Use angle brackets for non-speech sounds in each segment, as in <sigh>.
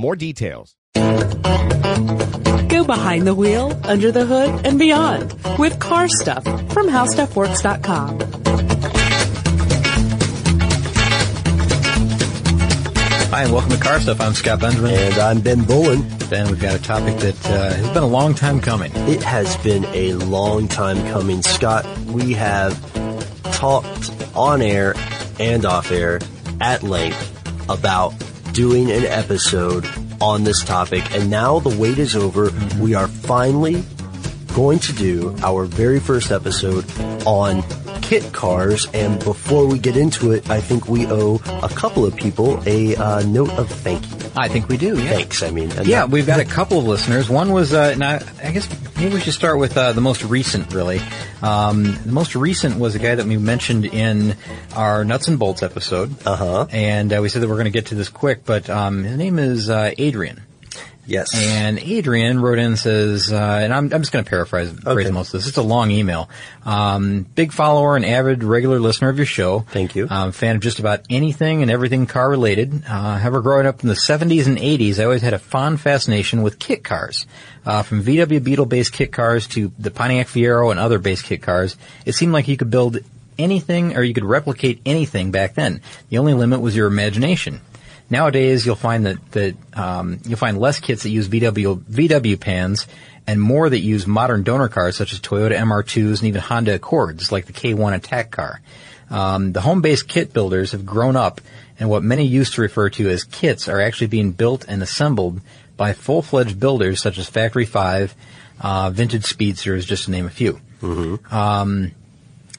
more details. Go behind the wheel, under the hood, and beyond with car stuff from howstuffworks.com. Hi, and welcome to Car Stuff. I'm Scott Benjamin. And I'm Ben Bowlin. Ben, we've got a topic that uh, has been a long time coming. It has been a long time coming. Scott, we have talked on air and off air at length about doing an episode on this topic, and now the wait is over. Mm-hmm. We are finally going to do our very first episode on kit cars. And before we get into it, I think we owe a couple of people a uh, note of thank you. I think we do. Yeah. Thanks. I mean, yeah, we've got a couple of listeners. One was, uh, now, I guess maybe we should start with uh, the most recent, really. Um, the most recent was a guy that we mentioned in our nuts and bolts episode. Uh-huh. And uh, we said that we're going to get to this quick, but um, his name is uh, Adrian. Yes. And Adrian wrote in and says, uh, and I'm, I'm just going to paraphrase Okay. most of this. It's a long email. Um, big follower and avid regular listener of your show. Thank you. Um, fan of just about anything and everything car related. Uh, however, growing up in the 70s and 80s, I always had a fond fascination with kit cars. Uh, from VW Beetle based kit cars to the Pontiac Fiero and other base kit cars, it seemed like you could build anything or you could replicate anything back then. The only limit was your imagination. Nowadays, you'll find that, that um, you'll find less kits that use VW VW pans and more that use modern donor cars such as Toyota MR2s and even Honda Accords, like the K1 Attack car. Um, the home-based kit builders have grown up, and what many used to refer to as kits are actually being built and assembled by full-fledged builders such as Factory Five, uh, Vintage Speedsters, just to name a few. Um,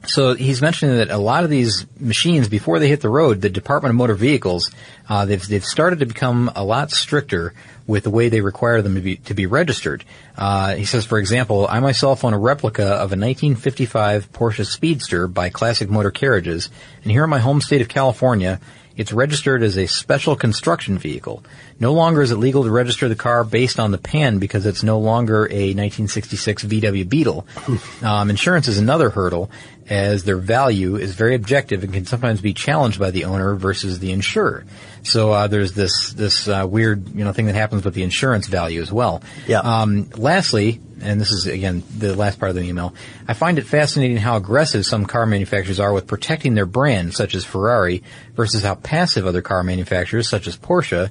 so he's mentioning that a lot of these machines, before they hit the road, the Department of Motor Vehicles, uh, they've they've started to become a lot stricter with the way they require them to be to be registered. Uh, he says, for example, I myself own a replica of a 1955 Porsche Speedster by Classic Motor Carriages, and here in my home state of California, it's registered as a special construction vehicle. No longer is it legal to register the car based on the pan because it's no longer a 1966 VW Beetle. <laughs> Um, insurance is another hurdle as their value is very objective and can sometimes be challenged by the owner versus the insurer. So uh, there's this this uh, weird you know thing that happens with the insurance value as well. Yeah. Um, lastly, and this is again the last part of the email, I find it fascinating how aggressive some car manufacturers are with protecting their brand, such as Ferrari, versus how passive other car manufacturers, such as Porsche,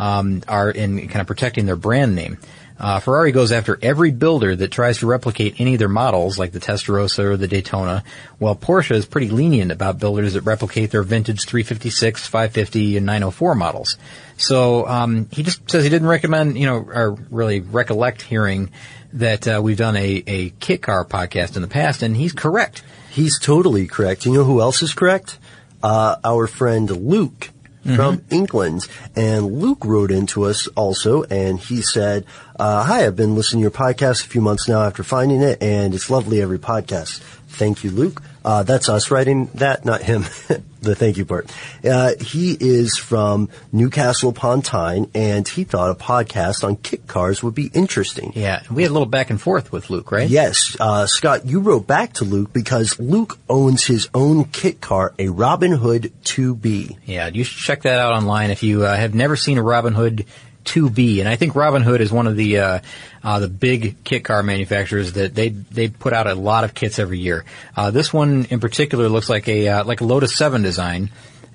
um, are in kind of protecting their brand name. Uh, Ferrari goes after every builder that tries to replicate any of their models, like the Testarossa or the Daytona, while Porsche is pretty lenient about builders that replicate their vintage 356, 550, and 904 models. So um, he just says he didn't recommend, you know, or really recollect hearing that uh, we've done a, a kit car podcast in the past, and he's correct. He's totally correct. You know who else is correct? Uh, our friend Luke from England. And Luke wrote into us also, and he said, uh, hi, I've been listening to your podcast a few months now after finding it, and it's lovely every podcast. Thank you, Luke. Uh, that's us writing that, not him. <laughs> the thank you part. Uh, he is from Newcastle upon Tyne, and he thought a podcast on kit cars would be interesting. Yeah, we had a little back and forth with Luke, right? Yes, uh, Scott, you wrote back to Luke because Luke owns his own kit car, a Robin Hood 2B. Yeah, you should check that out online if you uh, have never seen a Robin Hood 2B. And I think Robin Hood is one of the uh, uh, the big kit car manufacturers that they they put out a lot of kits every year. Uh, this one in particular looks like a uh, like a Lotus 7 design.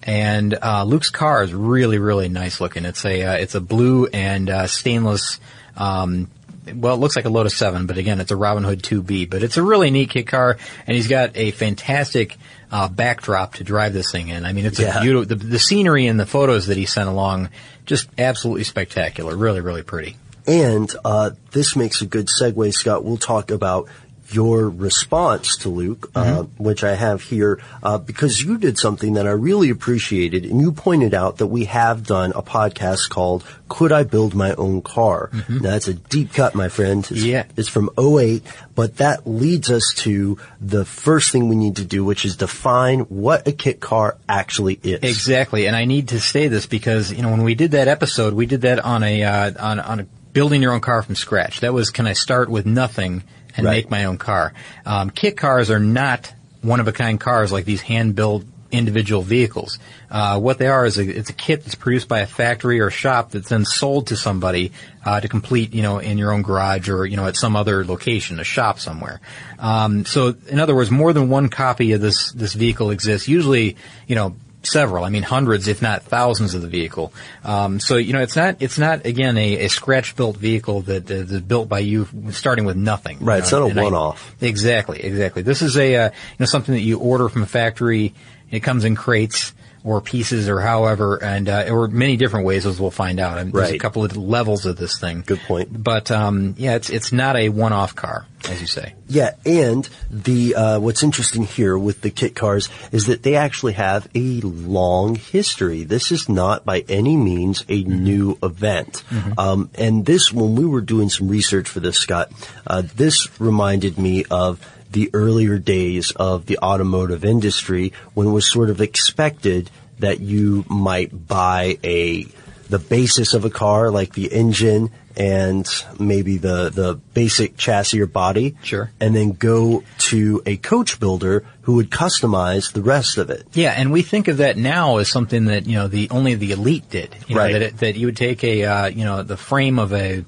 And uh, Luke's car is really, really nice looking. It's a uh, it's a blue and uh, stainless um, well, it looks like a Lotus 7, but again, it's a Robin Hood 2B. But it's a really neat kit car, and he's got a fantastic uh, backdrop to drive this thing in. I mean, it's Yeah. a beautiful. The, the scenery and the photos that he sent along, just absolutely spectacular. Really, really pretty. And uh, this makes a good segue, Scott. We'll talk about your response to Luke, uh, which I have here, uh, because you did something that I really appreciated, and you pointed out that we have done a podcast called "Could I Build My Own Car?" Now that's a deep cut, my friend. It's, Yeah. it's from 08, but that leads us to the first thing we need to do, which is define what a kit car actually is. Exactly, and I need to say this because you know when we did that episode, we did that on a uh, on on a building your own car from scratch. That was can I start with nothing and Right. make my own car? Um, kit cars are not one of a kind cars like these hand built individual vehicles. Uh, what they are is a, it's a kit that's produced by a factory or a shop that's then sold to somebody uh, to complete, you know, in your own garage or you know at some other location, a shop somewhere. Um, so, in other words, more than one copy of this this vehicle exists. Usually, you know, several. I mean, hundreds, if not thousands, of the vehicle. Um, so you know, it's not it's not again a, a scratch built vehicle that that is built by you starting with nothing. Right, you it's not a one-off. Exactly, exactly. This is a uh, you know something that you order from a factory. It comes in crates or pieces or however, and uh, or many different ways as we'll find out. There's a couple of levels of this thing. Good point. But um, yeah, it's it's not a one off car, as you say. Yeah, and the uh, what's interesting here with the kit cars is that they actually have a long history. This is not by any means a new event. Um, and this, when we were doing some research for this, Scott, uh, this reminded me of the earlier days of the automotive industry when it was sort of expected that you might buy a the basis of a car, like the engine and maybe the, the basic chassis or body. Sure. And then go to a coach builder who would customize the rest of it. Yeah, and we think of that now as something that you know the only the elite did. You know, Right. That it, that you would take a uh, you know the frame of a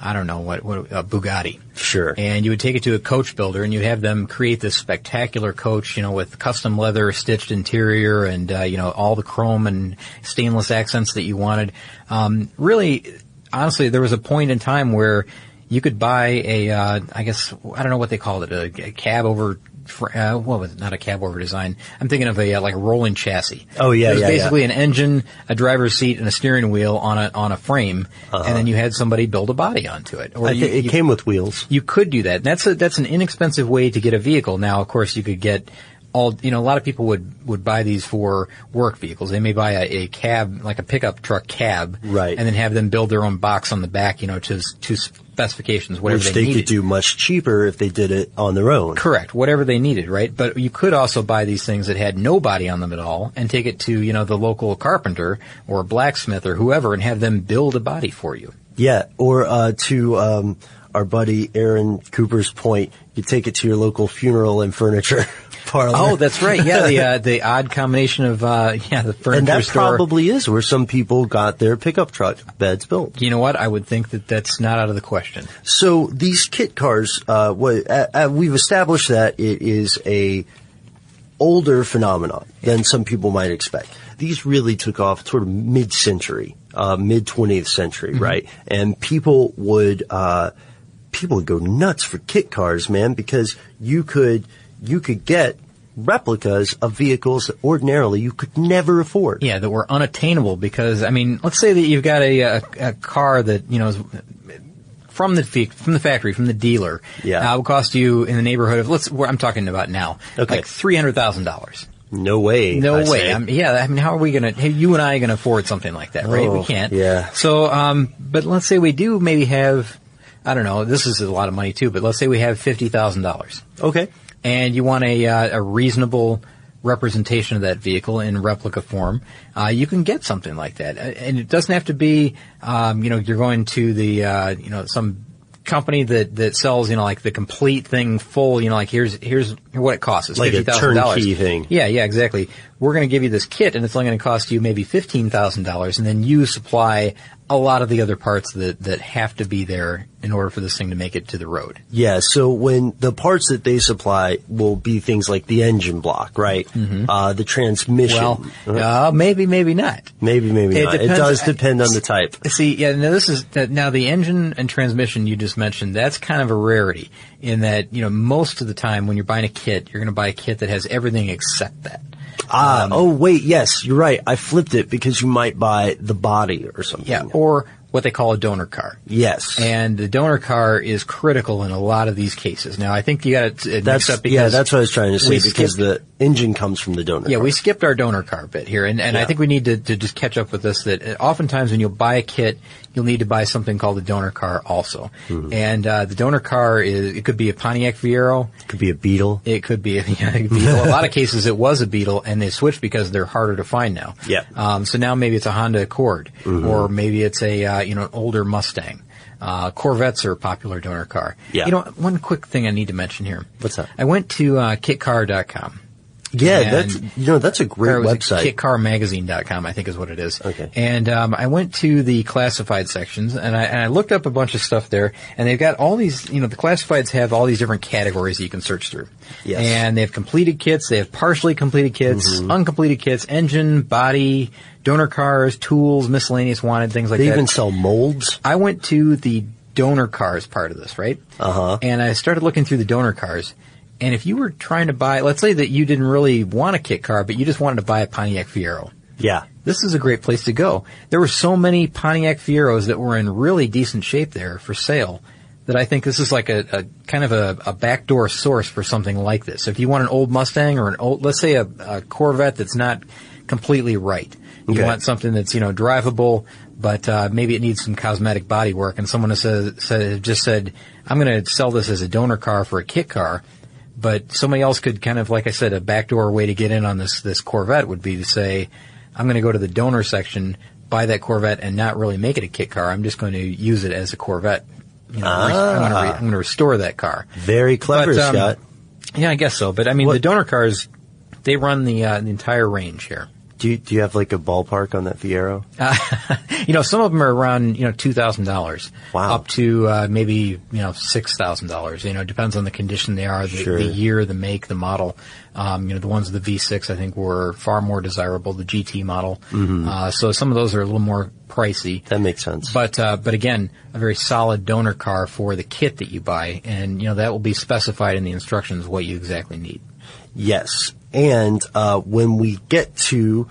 I don't know what what a Bugatti. Sure. And you would take it to a coach builder, and you'd have them create this spectacular coach, you know, with custom leather stitched interior, and uh, you know all the chrome and stainless accents that you wanted. Um, really, honestly, there was a point in time where you could buy a, uh, I guess I don't know what they called it, a, a cab over. Uh, what was it? Not a cab over design. I'm thinking of a uh, like a rolling chassis. Oh, yeah, It was yeah, yeah. basically an engine, a driver's seat, and a steering wheel on a on a frame, and then you had somebody build a body onto it. Or Uh-huh. You- it you- came with wheels. you could do that. And that's a, that's an inexpensive way to get a vehicle. Now, of course, you could get all, you know, a lot of people would, would buy these for work vehicles. They may buy a, a cab, like a pickup truck cab. Right. And then have them build their own box on the back, you know, to, to specifications, whatever Which they, they needed. could do much cheaper if they did it on their own. Correct. Whatever they needed, right? But you could also buy these things that had no body on them at all and take it to, you know, the local carpenter or blacksmith or whoever and have them build a body for you. Yeah, or uh, to um, our buddy Aaron Cooper's point, you take it to your local funeral and furniture <laughs> parlor. Oh, that's right. Yeah, the uh, <laughs> the odd combination of uh, yeah the furniture and that store. probably is where some people got their pickup truck beds built. You know what? I would think that that's not out of the question. So these kit cars, uh, what, uh, uh, we've established that it is a older phenomenon than some people might expect. These really took off sort of mid-century, uh, mid 20th century, right? And people would, uh, people would go nuts for kit cars, man, because you could, you could get replicas of vehicles that ordinarily you could never afford. Yeah, that were unattainable because I mean, let's say that you've got a a, a car that you know is from the fe- from the factory from the dealer. Yeah. uh, would cost you in the neighborhood of let's. What I'm talking about now, Okay. like three hundred thousand dollars. No way. No I way. I mean, yeah, I mean, how are we gonna? Hey, you and I are gonna afford something like that, right? Oh, we can't. yeah. So, um, but let's say we do maybe have. I don't know. This is a lot of money too, but let's say we have fifty thousand dollars. Okay. And you want a uh, a reasonable representation of that vehicle in replica form, uh, you can get something like that. Uh, And it doesn't have to be, um, you know, you're going to the, uh, you know, some company that, that sells, you know, like the complete thing full, you know, like here's, here's what it costs. It's Like a $50,000. turnkey thing. Yeah, yeah, exactly. We're going to give you this kit and it's only going to cost you maybe $15,000 and then you supply a lot of the other parts that, that have to be there in order for this thing to make it to the road. Yeah, so when the parts that they supply will be things like the engine block, right? Uh, the transmission. Mm-hmm. Well, uh, maybe, maybe not. maybe, maybe it not. It does depend on the type. See, yeah, now this is that now the engine and transmission you just mentioned. That's kind of a rarity in that you know most of the time when you're buying a kit, you're going to buy a kit that has everything except that. Ah, Um, oh wait, yes, you're right. I flipped it because you might buy the body or something. Yeah, or what they call a donor car. yes. And the donor car is critical in a lot of these cases. Now, I think you got it mixed that's up because yeah, that's what I was trying to say because skipped- the engine comes from the donor. Yeah, car. we skipped our donor car bit here, and, and I think we need to, to just catch up with this. That uh, oftentimes when you'll buy a kit, you'll need to buy something called a donor car also. Mm-hmm. And uh, the donor car is it could be a Pontiac Fiero, could be a Beetle. it could be a, <laughs> yeah, a Beetle. a lot of cases it was a Beetle, and they switched because they're harder to find now. Yeah. Mm-hmm. Um, so now maybe it's a Honda Accord, or maybe it's a uh, you know an older Mustang. Uh, Corvettes are a popular donor car. Yeah. You know, one quick thing I need to mention here. What's that? I went to uh, kitcar.com. Yeah, And- that's you know that's a great Or it was website. kitcarmagazine.com, I think is what it is. Okay. And um, I went to the classified sections and I, and I looked up a bunch of stuff there, and they've got all these, you know, the classifieds have all these different categories that you can search through. Yes. And they have completed kits, they have partially completed kits, Mm-hmm. uncompleted kits, engine, body, donor cars, tools, miscellaneous wanted, things like they that. They even sell molds. I went to the donor cars part of this, right? Uh-huh. And I started looking through the donor cars. And if you were trying to buy, let's say that you didn't really want a kit car, but you just wanted to buy a Pontiac Fiero. Yeah. This is a great place to go. There were so many Pontiac Fieros that were in really decent shape there for sale that I think this is like a, a kind of a, a backdoor source for something like this. So if you want an old Mustang or an old, let's say a, a Corvette that's not completely right. You Okay. want something that's, you know, drivable, but, uh, maybe it needs some cosmetic body work and someone has said, said, just said, I'm going to sell this as a donor car for a kit car. But somebody else could kind of, like I said, a backdoor way to get in on this, this Corvette would be to say, I'm going to go to the donor section, buy that Corvette, and not really make it a kit car. I'm just going to use it as a Corvette. You know, re- I'm going to re- I'm going to restore that car. Very clever, But, um, Scott. Yeah, I guess so. But I mean, What- the donor cars, they run the uh, the entire range here. Do you, do you have like a ballpark on that Fiero? <laughs> You know, some of them are around you know two thousand dollars, Wow. up to uh, maybe you know six thousand dollars. You know, it depends on the condition they are, the, Sure. the year, the make, the model. Um, you know, the ones with the V6 I think were far more desirable. The GT model, Mm-hmm. uh, so some of those are a little more pricey. That makes sense. But uh, but again, a very solid donor car for the kit that you buy, and you know that will be specified in the instructions what you exactly need. Yes. And uh, when we get to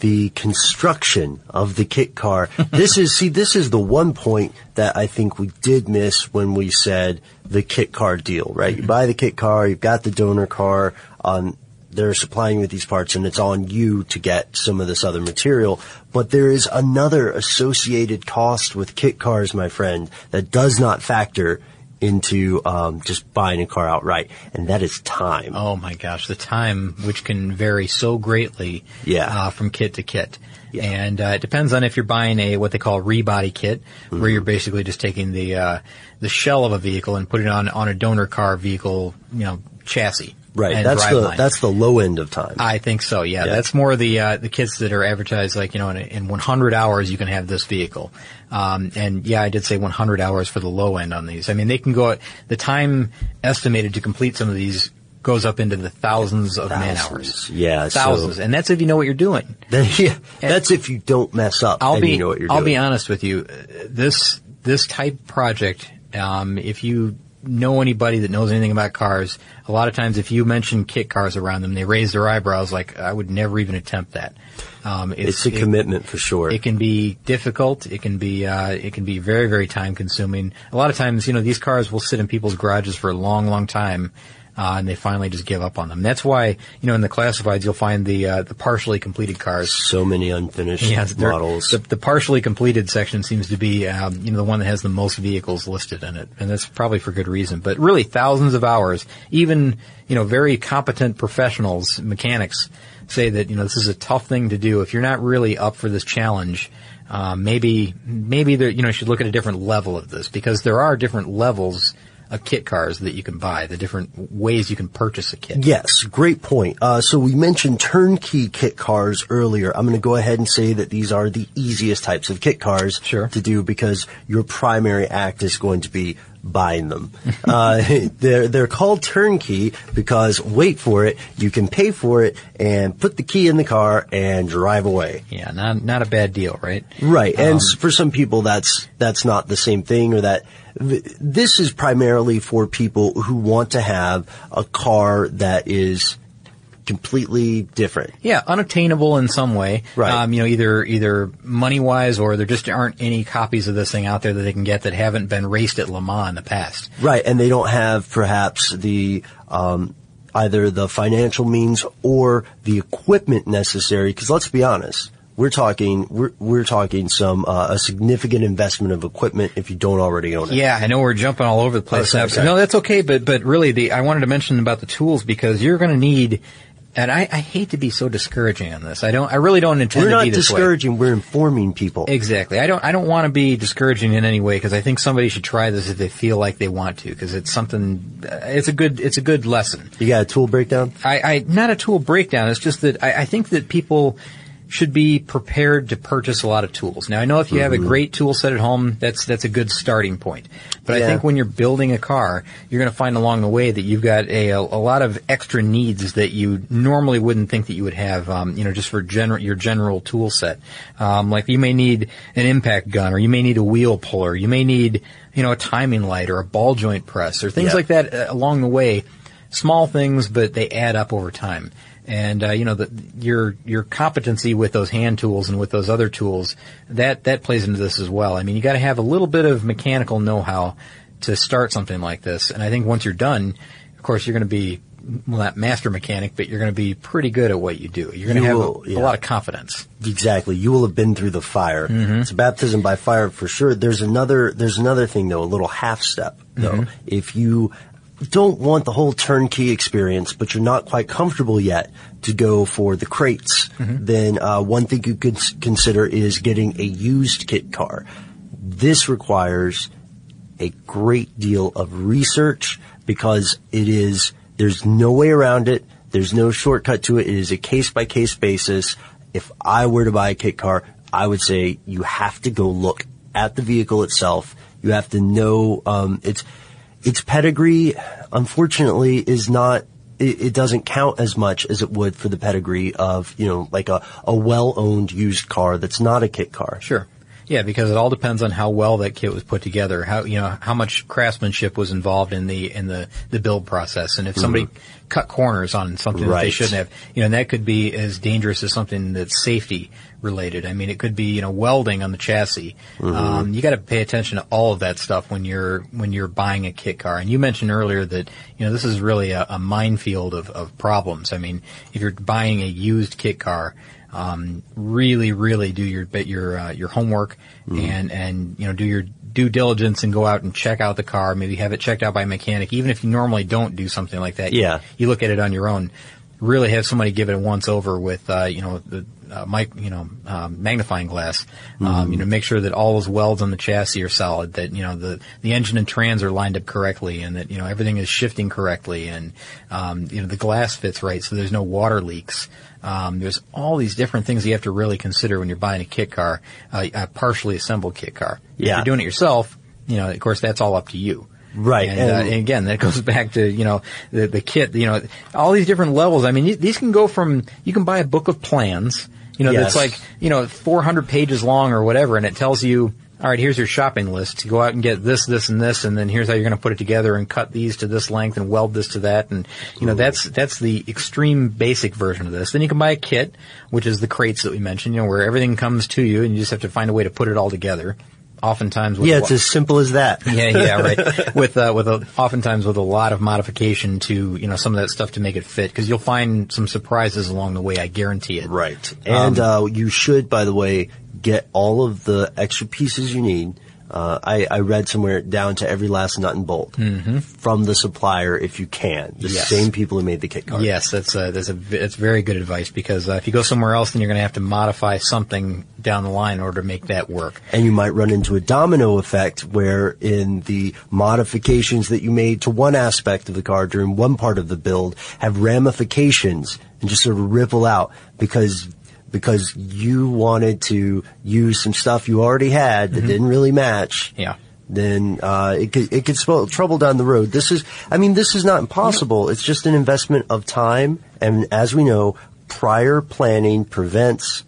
the construction of the kit car, <laughs> this is see this is the one point that I think we did miss when we said the kit car deal, right? You buy the kit car, you've got the donor car, um, they're supplying you with these parts and it's on you to get some of this other material. But there is another associated cost with kit cars, my friend, that does not factor into um, just buying a car outright, and that is time. Oh my gosh, the time which can vary so greatly Yeah. uh, from kit to kit. Yeah. And uh, it depends on if you're buying a what they call rebody kit, Mm-hmm. where you're basically just taking the uh, the shell of a vehicle and putting it on on a donor car vehicle, you know, chassis. Right. and That's the driveline. that's the low end of time. I think so. Yeah, Yeah. that's more the uh, the kits that are advertised like you know in, in 100 hours you can have this vehicle. Um, and yeah, I did say 100 hours for the low end on these. I mean, they can go. The time estimated to complete some of these goes up into the thousands of man hours. Thousands. Yeah, so- thousands, and that's if you know what you're doing. <laughs> yeah, that's if you don't mess up. I'll and be you know what you're I'll doing. be honest with you. This this type project, um, if you know anybody that knows anything about cars, a lot of times if you mention kit cars around them, they raise their eyebrows like I would never even attempt that. Um, It's a it- commitment for sure. It can be difficult. It can be uh, it can be very very time consuming. A lot of times, you know, these cars will sit in people's garages for a long long time. Uh, and they finally just give up on them. That's why, you know, in the classifieds, you'll find the uh, the partially completed cars. So many unfinished they're- models. The, the partially completed section seems to be, um, you know, the one that has the most vehicles listed in it, and that's probably for good reason. But really, thousands of hours. Even, you know, very competent professionals, mechanics, say that you know this is a tough thing to do. If you're not really up for this challenge, uh, maybe maybe there, you know, you should look at a different level of this because there are different levels of kit cars that you can buy, the different ways you can purchase a kit. Yes, great point. Uh, so we mentioned turnkey kit cars earlier. I'm going to go ahead and say that these are the easiest types of kit cars Sure. to do because your primary act is going to be buying them. <laughs> uh, they're they're called turnkey because wait for it, you can pay for it and put the key in the car and drive away. Yeah, not not a bad deal, right? Right, and Um, s- for some people, that's that's not the same thing, or that this is primarily for people who want to have a car that is completely different. Yeah, unattainable in some way. Right. Um, you know, either either money wise or there just aren't any copies of this thing out there that they can get that haven't been raced at Le Mans in the past. Right, and they don't have perhaps the um, either the financial means or the equipment necessary. Because let's be honest, we're talking we're we're talking some uh, a significant investment of equipment if you don't already own it. Yeah, I know we're jumping all over the place. Oh, sorry, sorry. No, that's okay, but but really, the I wanted to mention about the tools because you're going to need. And I, I hate to be so discouraging on this. I don't. I really don't intend We're to be this way. We're not discouraging. We're informing people. Exactly. I don't. I don't want to be discouraging in any way because I think somebody should try this if they feel like they want to because it's something. uh, It's a good. It's a good lesson. You got a tool breakdown? I, I not a tool breakdown. It's just that I, I think that people should be prepared to purchase a lot of tools. Now I know if you have a great tool set at home, that's that's a good starting point. But I think when you're building a car, you're going to find along the way that you've got a, a, a lot of extra needs that you normally wouldn't think that you would have. Um, you know, just for general your general tool set. Um, like you may need an impact gun, or you may need a wheel puller, you may need you know a timing light or a ball joint press or things Yeah. like that uh, along the way small things, but they add up over time. And uh, you know, the, your your competency with those hand tools and with those other tools that that plays into this as well. I mean, you got to have a little bit of mechanical know-how to start something like this. And I think once you're done, of course, you're going to be well, not master mechanic, but you're going to be pretty good at what you do. You're going to You have will, a, yeah. a lot of confidence. Exactly. You will have been through the fire. Mm-hmm. It's a baptism by fire for sure. There's another, there's another thing though, a little half step though. Mm-hmm. If you don't want the whole turnkey experience, but you're not quite comfortable yet to go for the crates, Mm-hmm. then uh, one thing you could consider is getting a used kit car. This requires a great deal of research because it is, there's no way around it. There's no shortcut to it. It is a case by case basis. If I were to buy a kit car, I would say you have to go look at the vehicle itself. You have to know, um, its, its pedigree, unfortunately, is not, it, doesn't count as much as it would for the pedigree of, you know, like a, a well-owned used car that's not a kit car. Sure. Yeah, because it all depends on how well that kit was put together, how you know how much craftsmanship was involved in the in the the build process, and if somebody cut corners on something that they Mm-hmm. Shouldn't have, you know, and that could be as dangerous as something that's safety related. I mean, it could be you know welding on the chassis. Mm-hmm. Um, you got to pay attention to all of that stuff when you're when you're buying a kit car. And you mentioned earlier that you know this is really a, a minefield of, of problems. I mean, if you're buying a used kit car um, really, really do your bit your uh, your homework Mm-hmm. and and you know do your due diligence and go out and check out the car. Maybe have it checked out by a mechanic, even if you normally don't do something like that. you- Yeah. you, look at it on your own. Really have somebody give it a once over with uh, you know the uh, mic, you know um, magnifying glass. Um, you know make sure that all those welds on the chassis are solid. That you know the the engine and trans are lined up correctly, and that you know everything is shifting correctly, and um, you know the glass fits right, so there's no water leaks. Um, there's all these different things you have to really consider when you're buying a kit car, uh, a partially assembled kit car. If Yeah. you're doing it yourself, you know, of course, that's all up to you. Right, And, uh, and- and again, that goes <laughs> back to, you know, the, the kit, you know, all these different levels. I mean, these can go from, you can buy a book of plans, you know, that's Yes. like, you know, 400 pages long or whatever, and it tells you, all right, here's your shopping list. Go out and get this, this, and this, and then here's how you're going to put it together and cut these to this length and weld this to that, and you know that's that's the extreme basic version of this. Then you can buy a kit, which is the crates that we mentioned, you know, where everything comes to you and you just have to find a way to put it all together. Oftentimes with Yeah, it's lo- as simple as that. <laughs> yeah, yeah, right. <laughs> with uh, with a, oftentimes with a lot of modification to you know some of that stuff to make it fit because you'll find some surprises along the way. I guarantee it. Right. And uh, you should, by the way, get all of the extra pieces you need. Uh, I, I read somewhere down to every last nut and bolt from the supplier if you can. The Yes. same people who made the kit card. Yes, that's uh, that's a that's very good advice because uh, if you go somewhere else, then you're going to have to modify something down the line in order to make that work. And you might run into a domino effect where in the modifications that you made to one aspect of the car during one part of the build have ramifications and just sort of ripple out because because you wanted to use some stuff you already had that didn't really match. Yeah. Then uh, it could it could spell trouble down the road. This is, I mean, this is not impossible. It's just an investment of time, and as we know, prior planning prevents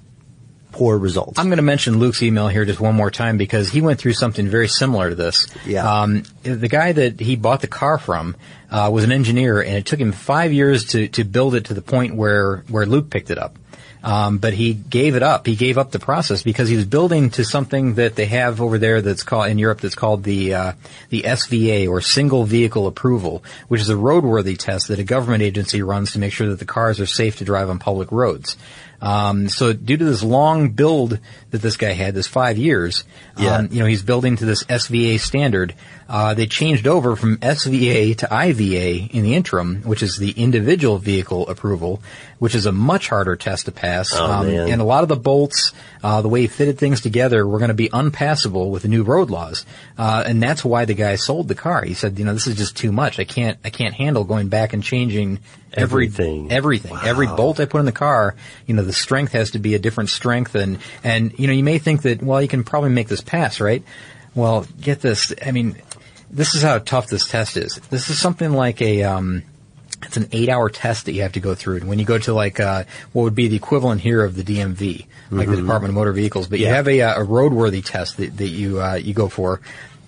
poor results. I'm going to mention Luke's email here just one more time because he went through something very similar to this. Yeah. Um, the guy that he bought the car from uh, was an engineer, and it took him five years to, to build it to the point where, where Luke picked it up. Um, but he gave it up. He gave up the process because he was building to something that they have over there that's called in Europe that's called the uh, the SVA or Single Vehicle Approval, which is a roadworthy test that a government agency runs to make sure that the cars are safe to drive on public roads. Um, so due to this long build that this guy had, this five years, Yeah. um, you know, he's building to this SVA standard. Uh, they changed over from SVA to IVA in the interim, which is the individual vehicle approval, which is a much harder test to pass. Oh, man. And a lot of the bolts, uh, the way he fitted things together, were going to be unpassable with the new road laws. Uh, and that's why the guy sold the car. He said, you know, this is just too much. I can't, I can't handle going back and changing every, Everything. everything, every bolt I put in the car. You know, the strength has to be a different strength, and and you know, you may think that well, you can probably make this pass, right? Well, get this. I mean, this is how tough this test is. This is something like a um, it's an eight-hour test that you have to go through. And when you go to like uh, what would be the equivalent here of the DMV, like the Department of Motor Vehicles, but you Yeah. have a, uh, a roadworthy test that, that you uh, you go for,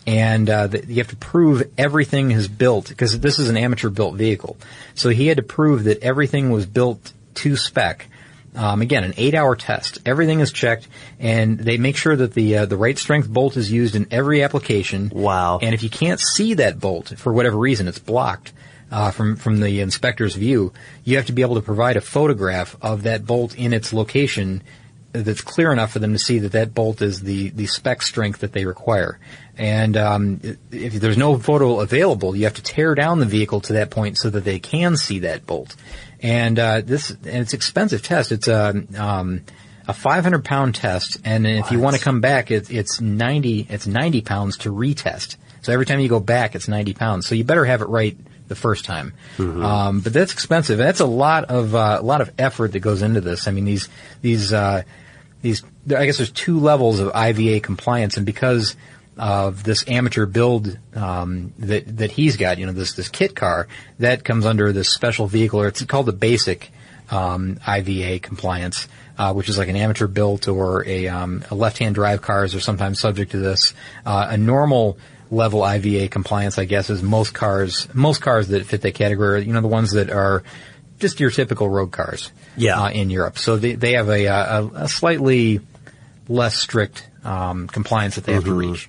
and uh, that you have to prove everything is built because this is an amateur-built vehicle. So he had to prove that everything was built to spec. Um, again, an eight-hour test. Everything is checked, and they make sure that the uh, the right strength bolt is used in every application. Wow. And if you can't see that bolt for whatever reason, it's blocked uh, from from the inspector's view. You have to be able to provide a photograph of that bolt in its location that's clear enough for them to see that that bolt is the the spec strength that they require. And um, if there's no photo available, you have to tear down the vehicle to that point so that they can see that bolt. And uh, this and it's expensive test. It's a um, a 500 pound test, and if you want to come back, it, it's 90 it's 90 pounds to retest. So every time you go back, it's 90 pounds. So you better have it right the first time. Um, but that's expensive. That's a lot of uh, a lot of effort that goes into this. I mean these these uh, these I guess there's two levels of IVA compliance, and because of this amateur build um, that that he's got, you know, this this kit car that comes under this special vehicle, or it's called the basic um, IVA compliance, uh, which is like an amateur built or a, um, a left-hand drive cars are sometimes subject to this. Uh, a normal level IVA compliance, I guess, is most cars most cars that fit that category. You know, the ones that are just your typical road cars Yeah. uh, in Europe. So they, they have a, a, a slightly less strict um, compliance that they have to reach.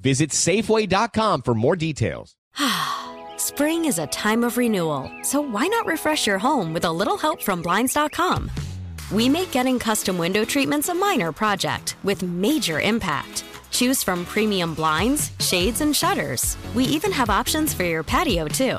Visit Safeway.com for more details. <sighs> Spring is a time of renewal, so why not refresh your home with a little help from Blinds.com? We make getting custom window treatments a minor project with major impact. Choose from premium blinds, shades, and shutters. We even have options for your patio, too.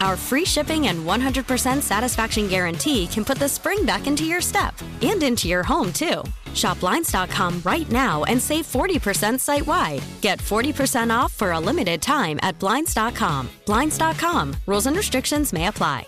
Our free shipping and 100% satisfaction guarantee can put the spring back into your step and into your home, too. Shop Blinds.com right now and save 40% site wide. Get 40% off for a limited time at Blinds.com. Blinds.com. Rules and restrictions may apply.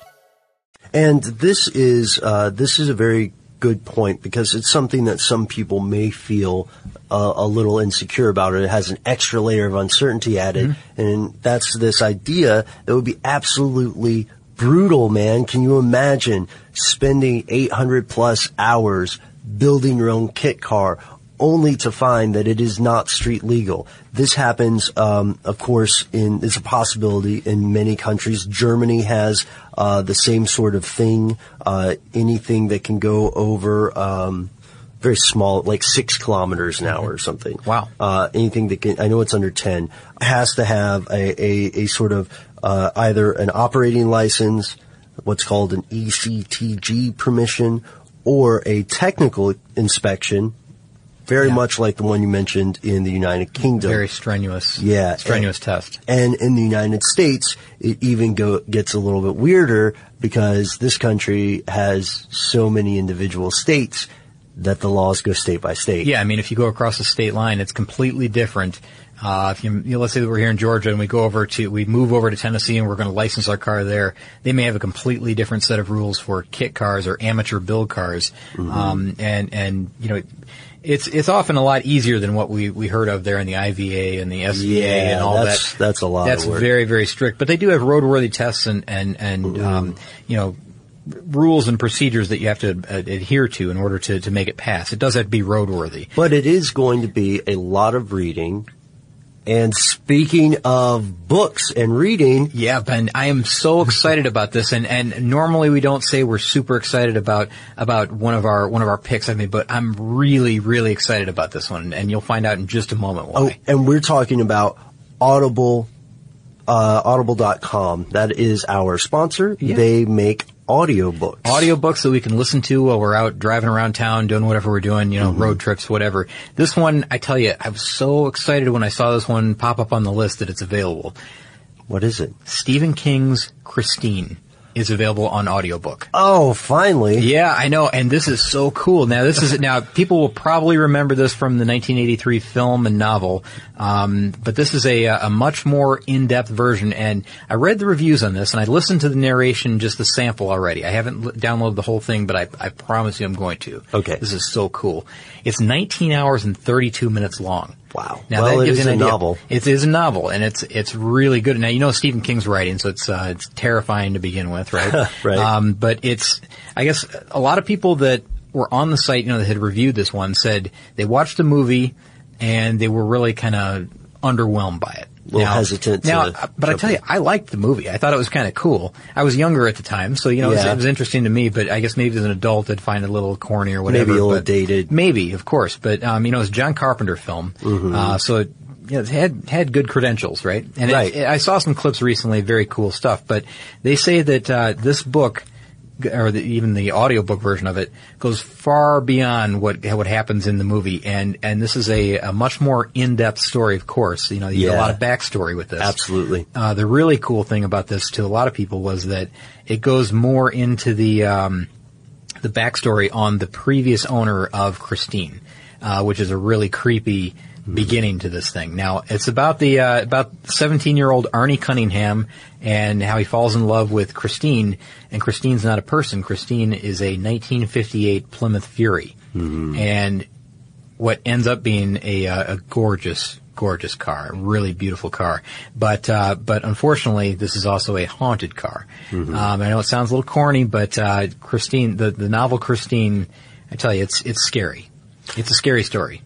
And this is uh, this is a very good point because it's something that some people may feel uh, a little insecure about it. It has an extra layer of uncertainty added, mm-hmm. and that's this idea that would be absolutely brutal, man. Can you imagine spending 800 plus hours building your own kit car only to find that it is not street legal. This happens, um, of course, in it's a possibility in many countries. Germany has uh, the same sort of thing. Uh, anything that can go over um, very small, like six kilometers an hour or something. Wow. Uh, anything that can, I know it's under ten, has to have a, a, a sort of uh, either an operating license, what's called an ECTG permission, or a technical inspection, very yeah. much like the one you mentioned in the United Kingdom. Very strenuous. Yeah. Strenuous and, test. And in the United States, it even go, gets a little bit weirder because this country has so many individual states that the laws go state by state. Yeah, I mean, if you go across the state line, it's completely different. Uh, if you, you know, let's say that we're here in Georgia and we go over to, we move over to Tennessee and we're going to license our car there, they may have a completely different set of rules for kit cars or amateur build cars. Mm-hmm. Um, and, and, you know, it's it's often a lot easier than what we, we heard of there in the IVA and the SVA yeah, and all that's, that. That's a lot. That's very very strict, but they do have roadworthy tests and and and um, you know rules and procedures that you have to uh, adhere to in order to to make it pass. It does have to be roadworthy, but it is going to be a lot of reading and speaking of books and reading. Yeah, Ben, I am so excited about this and, and normally we don't say we're super excited about, about one of our, one of our picks, I mean, but I'm really, really excited about this one and you'll find out in just a moment why. Oh, and we're talking about Audible, uh, audible.com. That is our sponsor. Yeah. They make audiobooks. Audiobooks that we can listen to while we're out driving around town, doing whatever we're doing, you know, mm-hmm. road trips, whatever. This one, I tell you, I was so excited when I saw this one pop up on the list that it's available. What is it? Stephen King's Christine is available on audiobook. Oh, finally. Yeah, I know. And this is so cool. Now, this is, now, people will probably remember this from the 1983 film and novel. Um, but this is a, a much more in-depth version. And I read the reviews on this and I listened to the narration, just the sample already. I haven't l- downloaded the whole thing, but I, I promise you I'm going to. Okay. This is so cool. It's 19 hours and 32 minutes long. Wow. Now well, that gives it is an a idea. novel. It is a novel, and it's it's really good. Now you know Stephen King's writing, so it's uh, it's terrifying to begin with, right? <laughs> right. Um, but it's I guess a lot of people that were on the site, you know, that had reviewed this one said they watched the movie and they were really kind of underwhelmed by it a little now, hesitant. Now, uh, but I tell you, I liked the movie. I thought it was kind of cool. I was younger at the time, so you know, yeah. it, was, it, was, interesting to me. But I guess maybe as an adult, I'd find it a little corny or whatever. Maybe a little dated. Maybe, of course. But um, you know, it's a John Carpenter film, mm-hmm. uh, so it, you know, it had had good credentials, right? And right. It, I saw some clips recently, very cool stuff. But they say that uh, this book or the, even the audiobook version of it goes far beyond what what happens in the movie. And and this is a, a much more in-depth story of course. You know you yeah. get a lot of backstory with this. Absolutely. Uh, the really cool thing about this to a lot of people was that it goes more into the um, the backstory on the previous owner of Christine uh, which is a really creepy beginning to this thing. Now it's about the uh, about 17 year old Arnie Cunningham and how he falls in love with Christine. And Christine's not a person. Christine is a 1958 Plymouth Fury, and what ends up being a, uh, a gorgeous, gorgeous car, a really beautiful car. But uh, but unfortunately, this is also a haunted car. Um, I know it sounds a little corny, but uh, Christine, the the novel Christine, I tell you, it's it's scary. It's a scary story.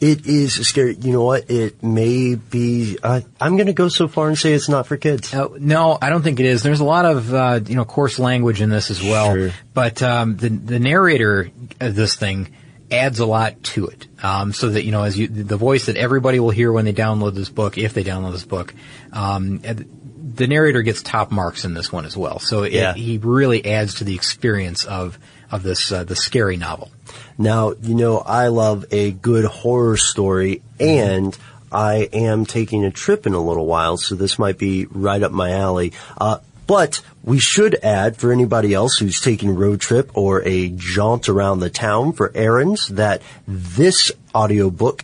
It is scary. You know what? It may be. Uh, I'm going to go so far and say it's not for kids. Uh, no, I don't think it is. There's a lot of uh, you know coarse language in this as well. Sure. But um, the the narrator of this thing adds a lot to it, um, so that you know as you the voice that everybody will hear when they download this book, if they download this book, um, the narrator gets top marks in this one as well. So it, Yeah. he really adds to the experience of of this uh, the scary novel. Now, you know, I love a good horror story and I am taking a trip in a little while, so this might be right up my alley. Uh, but we should add for anybody else who's taking a road trip or a jaunt around the town for errands that this audiobook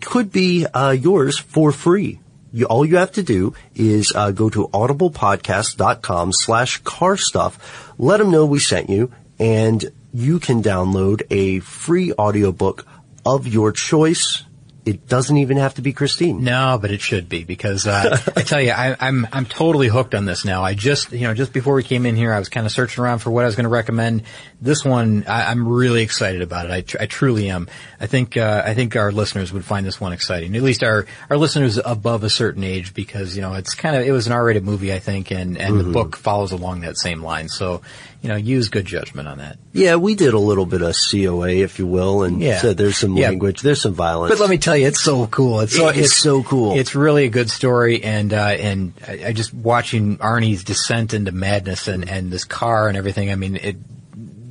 could be uh, yours for free. You, all you have to do is uh, go to audiblepodcast.com slash car stuff. Let them know we sent you, and you can download a free audiobook of your choice. It doesn't even have to be Christine. No, but it should be because uh, I tell you, I, I'm I'm totally hooked on this now. I just you know just before we came in here, I was kind of searching around for what I was going to recommend. This one, I, I'm really excited about it. I, tr- I truly am. I think uh, I think our listeners would find this one exciting. At least our our listeners above a certain age, because you know it's kind of it was an R-rated movie, I think, and and the book follows along that same line. So you know, use good judgment on that. Yeah, we did a little bit of COA, if you will, and Yeah. said there's some Yeah. language, there's some violence. But let me tell you, it's so cool. It's so It is it's so cool. It's really a good story, and uh, and I, I just watching Arnie's descent into madness and, and this car and everything. I mean, it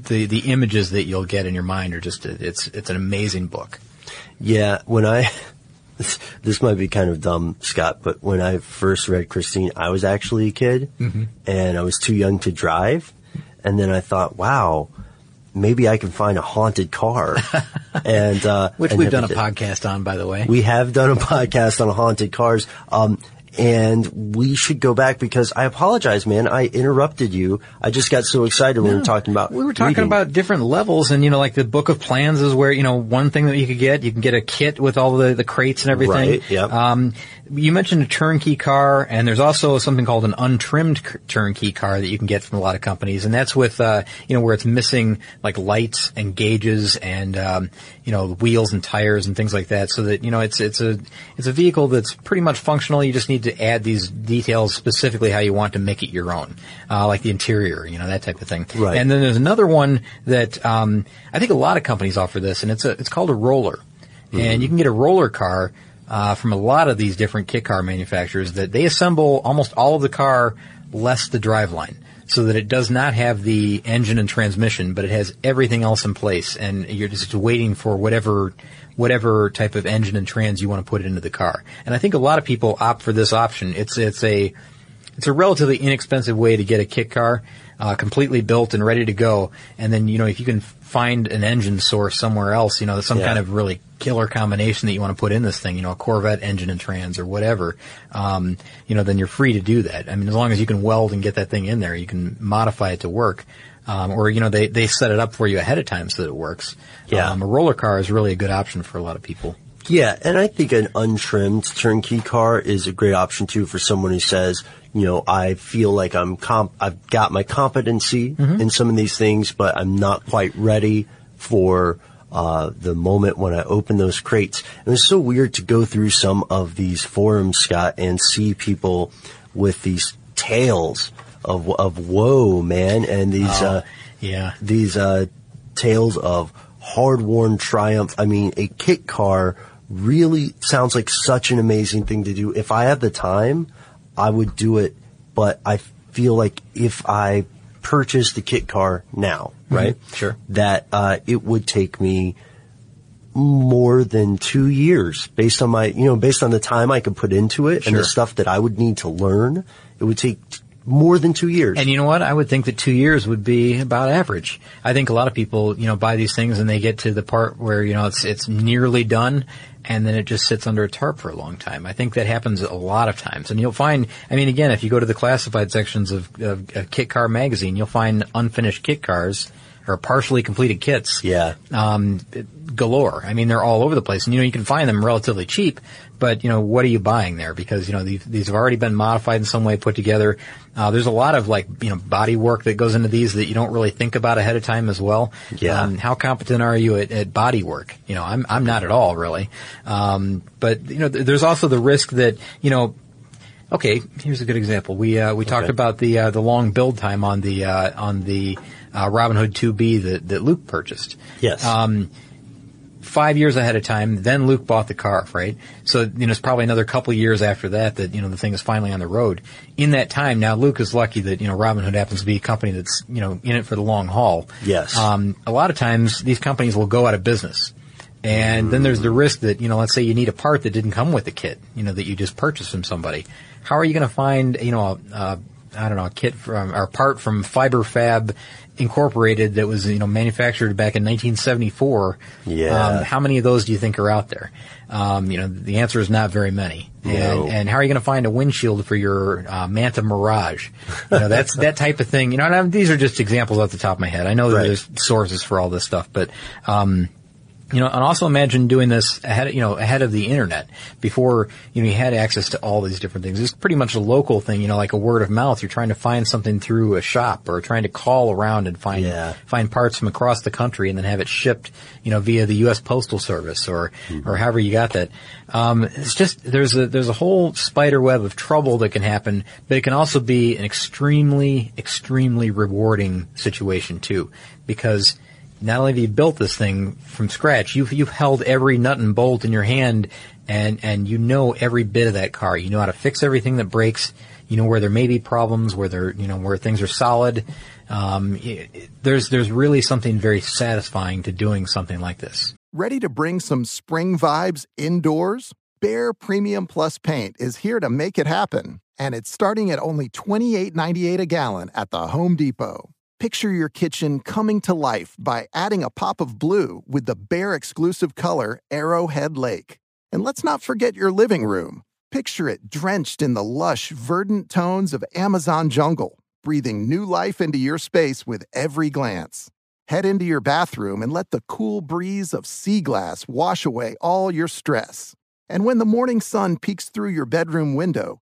the the images that you'll get in your mind are just it's it's an amazing book. Yeah, when I, <laughs> this, this might be kind of dumb, Scott, but when I first read Christine, I was actually a kid Mm-hmm. and I was too young to drive. And then I thought, wow, maybe I can find a haunted car. <laughs> and, uh, Which and we've done a did. podcast on, by the way. We have done a <laughs> podcast on haunted cars. Um, and we should go back because I apologize, man. I interrupted you. I just got so excited when we were talking about. We were talking reading. about different levels, and you know, like the book of plans is where you know one thing that you could get. You can get a kit with all the the crates and everything. Right, yep. Um, you mentioned a turnkey car, and there's also something called an untrimmed c- turnkey car that you can get from a lot of companies, and that's with uh, you know where it's missing like lights and gauges and um, you know wheels and tires and things like that, so that you know it's it's a it's a vehicle that's pretty much functional. You just need to add these details specifically how you want to make it your own, uh, like the interior, you know that type of thing. Right. And then there's another one that um, I think a lot of companies offer this, and it's a it's called a roller, and you can get a roller car uh, from a lot of these different kit car manufacturers that they assemble almost all of the car less the driveline. So that it does not have the engine and transmission, but it has everything else in place, and you're just waiting for whatever whatever type of engine and trans you want to put into the car. And I think a lot of people opt for this option. It's it's a it's a relatively inexpensive way to get a kit car, uh, completely built and ready to go. And then, you know, if you can find an engine source somewhere else, you know, some Yeah. kind of really killer combination that you want to put in this thing, you know, a Corvette engine and trans or whatever, um, you know, then you're free to do that. I mean, as long as you can weld and get that thing in there, you can modify it to work. Um, or, you know, they, they set it up for you ahead of time so that it works. Yeah. Um, a roller car is really a good option for a lot of people. Yeah, and I think an untrimmed turnkey car is a great option too for someone who says, you know, I feel like I'm comp- I've got my competency in some of these things, but I'm not quite ready for uh, the moment when I open those crates. And was so weird to go through some of these forums, Scott, and see people with these tales of of woe, man, and these uh, Yeah. these uh, tales of hard-worn triumph. I mean, a kit car really sounds like such an amazing thing to do. If I had the time, I would do it. But I feel like if I purchased the kit car now, right? sure. That uh, it would take me more than two years based on my, you know, based on the time I could put into it and the stuff that I would need to learn. It would take more than two years. And you know what? I would think that two years would be about average. I think a lot of people, you know, buy these things and they get to the part where, you know, it's, it's nearly done and then it just sits under a tarp for a long time. I think that happens a lot of times. And you'll find, I mean, again, if you go to the classified sections of, of, of Kit Car magazine, you'll find unfinished kit cars or partially completed kits. Yeah. Um, galore. I mean, they're all over the place, and you know you can find them relatively cheap. But you know, what are you buying there? Because you know these, these have already been modified in some way, put together. Uh, there's a lot of like you know body work that goes into these that you don't really think about ahead of time as well. Yeah. Um, how competent are you at, at body work? You know, I'm I'm not at all really. Um, but you know, th- there's also the risk that you know Okay, here's a good example. We uh, we talked about the uh, the long build time on the uh, on the uh, Robinhood 2B that that Luke purchased. Yes. Um, five years ahead of time, then Luke bought the car, right? So you know it's probably another couple of years after that that you know the thing is finally on the road. In that time, now Luke is lucky that you know Robinhood happens to be a company that's you know in it for the long haul. Yes. Um, a lot of times these companies will go out of business. And then there's the risk that, you know, let's say you need a part that didn't come with the kit, you know, that you just purchased from somebody. How are you going to find, you know, a, a, I don't know, a kit from, or a part from Fiberfab Incorporated that was, you know, manufactured back in 1974? Yeah. Um, how many of those do you think are out there? Um, you know, the answer is not very many. No. And, and how are you going to find a windshield for your uh, Manta Mirage? You know, that's that type of thing. You know, and I'm, these are just examples off the top of my head. I know that Right. there's sources for all this stuff, but um, you know, and also imagine doing this ahead, you know, ahead of the internet before, you know, you had access to all these different things. It's pretty much a local thing, you know, like a word of mouth. You're trying to find something through a shop or trying to call around and find, Yeah. find parts from across the country and then have it shipped, you know, via the U.S. Postal Service or, or however you got that. Um, it's just, there's a, there's a whole spider web of trouble that can happen, but it can also be an extremely, extremely rewarding situation too, because not only have you built this thing from scratch, you've you've held every nut and bolt in your hand, and and you know every bit of that car. You know how to fix everything that breaks. You know where there may be problems, where there you know where things are solid. Um, y- y- there's there's really something very satisfying to doing something like this. Ready to bring some spring vibes indoors? Behr Premium Plus paint is here to make it happen, and it's starting at only $28.98 a gallon at the Home Depot. Picture your kitchen coming to life by adding a pop of blue with the Behr exclusive color Arrowhead Lake. And let's not forget your living room. Picture it drenched in the lush, verdant tones of Amazon jungle, breathing new life into your space with every glance. Head into your bathroom and let the cool breeze of sea glass wash away all your stress. And when the morning sun peeks through your bedroom window,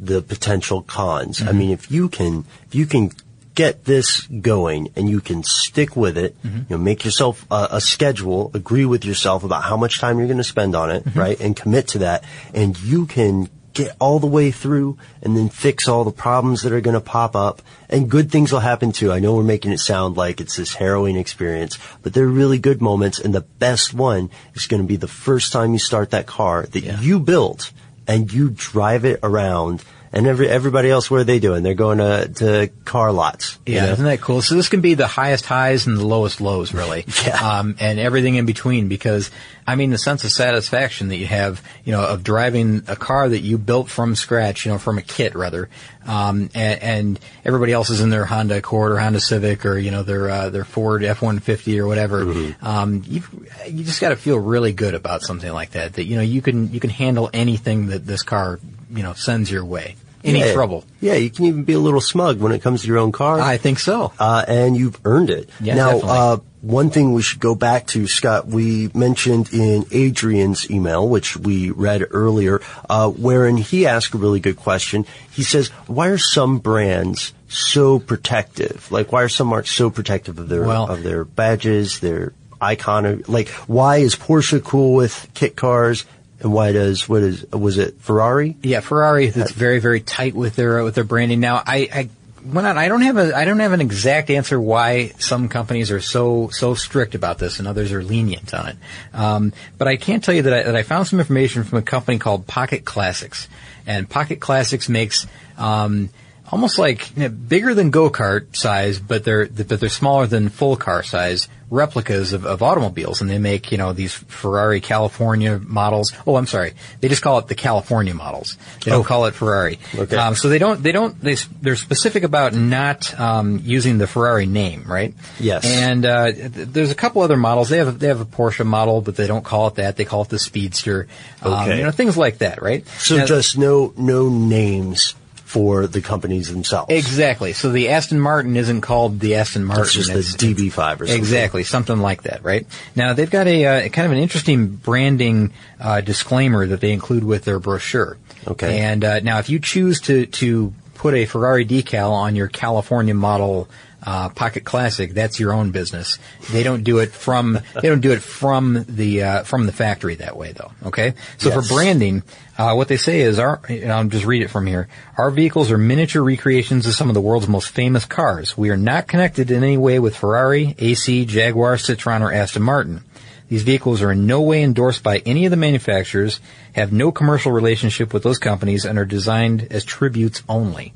the potential cons. I mean, if you can, if you can get this going and you can stick with it, Mm-hmm. you know, make yourself a, a schedule, agree with yourself about how much time you're going to spend on it, right? And commit to that. And you can get all the way through and then fix all the problems that are going to pop up and good things will happen too. I know we're making it sound like it's this harrowing experience, but there are really good moments and the best one is going to be the first time you start that car that you built and you drive it around and every, everybody else, what are they doing? They're going to, to car lots. you Yeah, know? isn't that cool? So this can be the highest highs and the lowest lows, really. <laughs> Yeah. Um, and everything in between because, I mean, the sense of satisfaction that you have, you know, of driving a car that you built from scratch, you know, from a kit rather, um, and, and everybody else is in their Honda Accord or Honda Civic or, you know, their, uh, their Ford F-150 or whatever. Mm-hmm. Um, you you just gotta feel really good about something like that, that, you know, you can, you can handle anything that this car, you know, sends your way. Any Yeah. trouble. Yeah, you can even be a little smug when it comes to your own car. I think so. uh, and you've earned it. Yeah, now, uh, one thing we should go back to, Scott, we mentioned in Adrian's email, which we read earlier, uh, wherein he asked a really good question. He says, why are some brands so protective? Like, why are some marks so protective of their, Well- of their badges, their icon? Like, why is Porsche cool with kit cars? And why does, what is, was it Ferrari? Yeah, Ferrari that's very very tight with their with their branding. Now, I, I went on. I don't have a I don't have an exact answer why some companies are so so strict about this and others are lenient on it. Um, but I can tell you that I, that I found some information from a company called Pocket Classics, and Pocket Classics makes. Um, Almost like you know, bigger than go kart size, but they're but they're smaller than full car size replicas of, of automobiles, and they make you know these Ferrari California models. Oh, I'm sorry, they just call it the California models. They don't Oh. call it Ferrari. Okay. Um, so they don't they don't they, they're specific about not um, using the Ferrari name, right? Yes. And uh, th- there's a couple other models. They have they have a Porsche model, but they don't call it that. They call it the Speedster. Um, Okay. you know things like that, right? So Now- just no, no names for the companies themselves. Exactly. So the Aston Martin isn't called the Aston Martin. It's just the It's- DB5 or something. Exactly, something like that, right? Now they've got a uh, kind of an interesting branding uh, disclaimer that they include with their brochure. Okay. And uh, now, if you choose to to put a Ferrari decal on your California model uh, Pocket Classic, that's your own business. They don't do it from they don't do it from the uh, from the factory that way, though. Okay. So Yes. for branding, uh, what they say is our. and I'll just read it from here. Our vehicles are miniature recreations of some of the world's most famous cars. We are not connected in any way with Ferrari, AC, Jaguar, Citroen, or Aston Martin. These vehicles are in no way endorsed by any of the manufacturers, have no commercial relationship with those companies, and are designed as tributes only.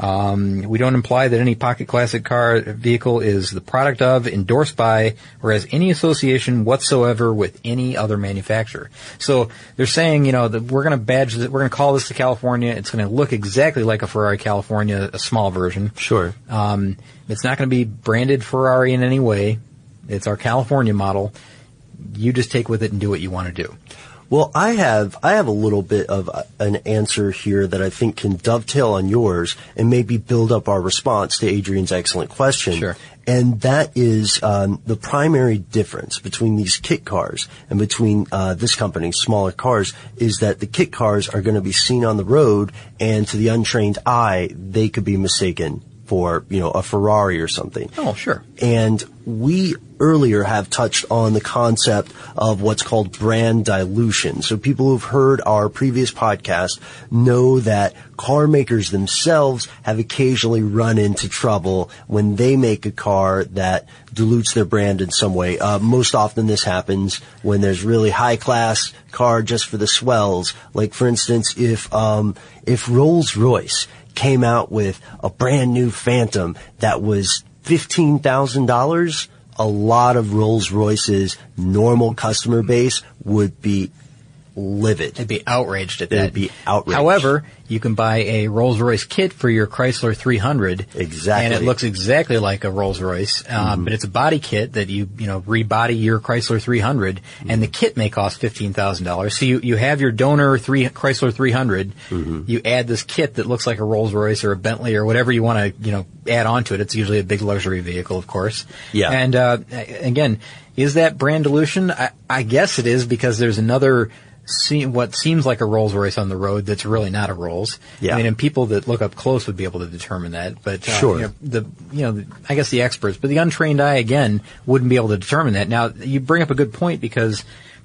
Um, we don't imply that any Pocket Classic car vehicle is the product of, endorsed by, or has any association whatsoever with any other manufacturer. So they're saying, you know, that we're going to badge, that we're going to call this the California. It's going to look exactly like a Ferrari California, a small version. Sure. Um, it's not going to be branded Ferrari in any way. It's our California model. You just take with it and do what you want to do. Well, I have I have a little bit of an answer here that I think can dovetail on yours and maybe build up our response to Adrian's excellent question. Sure. And that is um, the primary difference between these kit cars and between uh, this company's smaller cars is that the kit cars are going to be seen on the road, and to the untrained eye, they could be mistaken for you know a Ferrari or something. Oh, sure. And we earlier have touched on the concept of what's called brand dilution. So people who've heard our previous podcast know that car makers themselves have occasionally run into trouble when they make a car that dilutes their brand in some way. Uh, most often this happens when there's really high class car just for the swells. Like for instance, if, um, if Rolls Royce came out with a brand new Phantom that was $15,000, a lot of Rolls Royce's normal customer base would be livid. They'd be outraged at They'd that. be outraged. However, you can buy a Rolls Royce kit for your Chrysler 300. Exactly. And it looks exactly like a Rolls Royce, uh, Mhm. but it's a body kit that you, you know, rebody your Chrysler 300 and the Mm-hmm. kit may cost $15,000. So you, you have your donor three, Chrysler 300. Mm-hmm. You add this kit that looks like a Rolls Royce or a Bentley or whatever you want to, you know, add on to it. It's usually a big luxury vehicle, of course. Yeah. And, uh, again, is that brand dilution? I, I guess it is because there's another see, what seems like a Rolls Royce on the road that's really not a Rolls. Yeah. I mean, and people that look up close would be able to determine that. But uh, Sure. you know, the you know, the, I guess the experts, but the untrained eye again wouldn't be able to determine that. Now, you bring up a good point because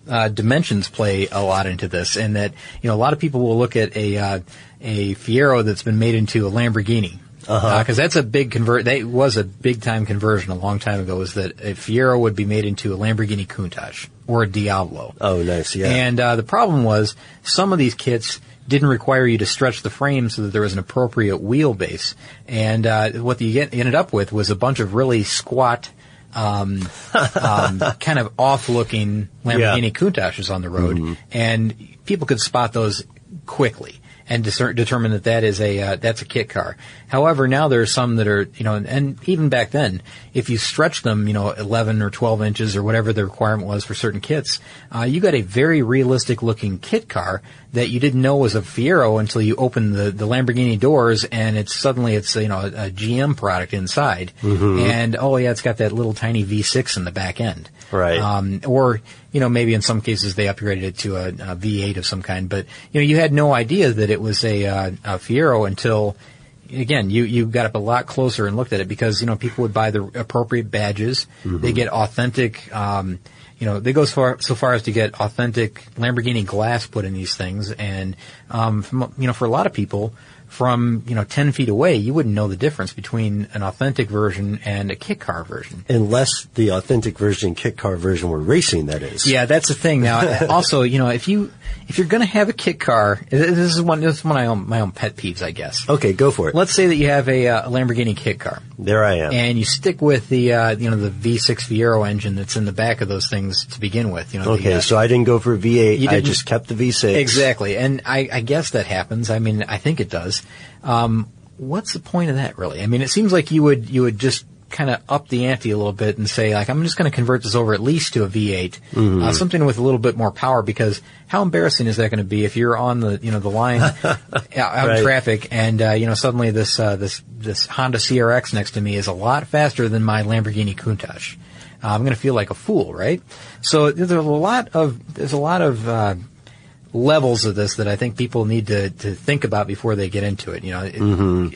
uh, dimensions play a lot into this, and that you know a lot of people will look at a uh, a Fiero that's been made into a Lamborghini. Uh-huh. Because that's a big convert. That was a big time conversion a long time ago. Was that a Fiero would be made into a Lamborghini Countach or a Diablo? Oh, nice. Yeah. And uh, the problem was some of these kits didn't require you to stretch the frame so that there was an appropriate wheelbase. And uh, what you get, ended up with was a bunch of really squat, um, <laughs> um, kind of off-looking Lamborghini Countaches on the road, and people could spot those quickly and discer- determine that that is a uh, that's a kit car. However, now there are some that are you know, and, and even back then, if you stretch them, you know, 11 or 12 inches or whatever the requirement was for certain kits, uh, you got a very realistic looking kit car that you didn't know was a Fiero until you open the, the Lamborghini doors and it's suddenly it's you know a, a GM product inside, and oh yeah, it's got that little tiny V6 in the back end. Right. Um, or, you know, maybe in some cases they upgraded it to a, a V8 of some kind, but, you know, you had no idea that it was a, uh, a Fiero until, again, you, you got up a lot closer and looked at it because, you know, people would buy the appropriate badges. They get authentic, um, you know, they go so far, so far as to get authentic Lamborghini glass put in these things. And, um, from, you know, for a lot of people, from, you know, 10 feet away, you wouldn't know the difference between an authentic version and a kit car version. Unless the authentic version, kit car version, were racing, that is. Yeah, that's the thing. Now, <laughs> also, you know, if you if you're going to have a kit car, this is one this is one of my own my own pet peeves, I guess. Okay, go for it. Let's say that you have a, uh, Lamborghini kit car, There I am. and you stick with the uh, you know the V6 Fiero engine that's in the back of those things to begin with. You know, okay, the, uh, so I didn't go for a V8. You I just kept the V6. exactly, and I, I guess that happens. I mean, I think it does. Um, what's the point of that, really? I mean, it seems like you would you would just kind of up the ante a little bit and say like I'm just going to convert this over at least to a V8, uh, something with a little bit more power because how embarrassing is that going to be if you're on the you know the line <laughs> out, out Right. in traffic and uh, you know suddenly this uh, this this Honda CRX next to me is a lot faster than my Lamborghini Countach. Uh, I'm going to feel like a fool, right? So there's a lot of there's a lot of uh, levels of this that I think people need to, to think about before they get into it. You know, it,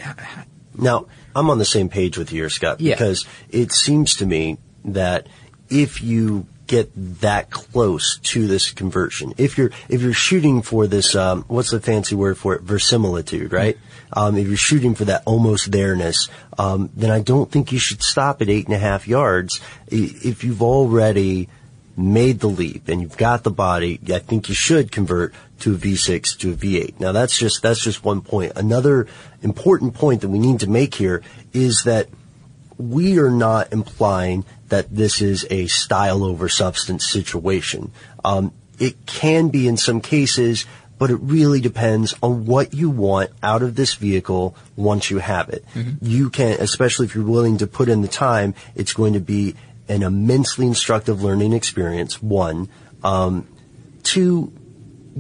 Now, I'm on the same page with you, here, Scott, Yeah. because it seems to me that if you get that close to this conversion, if you're if you're shooting for this, um, what's the fancy word for it, verisimilitude, right? Um, if you're shooting for that almost there-ness, um, then I don't think you should stop at eight and a half yards. If you've already made the leap and you've got the body, I think you should convert to a V6 to a V8. Now that's just that's just one point. Another important point that we need to make here is that we are not implying that this is a style over substance situation. Um, it can be in some cases, but it really depends on what you want out of this vehicle once you have it. You can, especially if you're willing to put in the time, it's going to be an immensely instructive learning experience. One, um, two,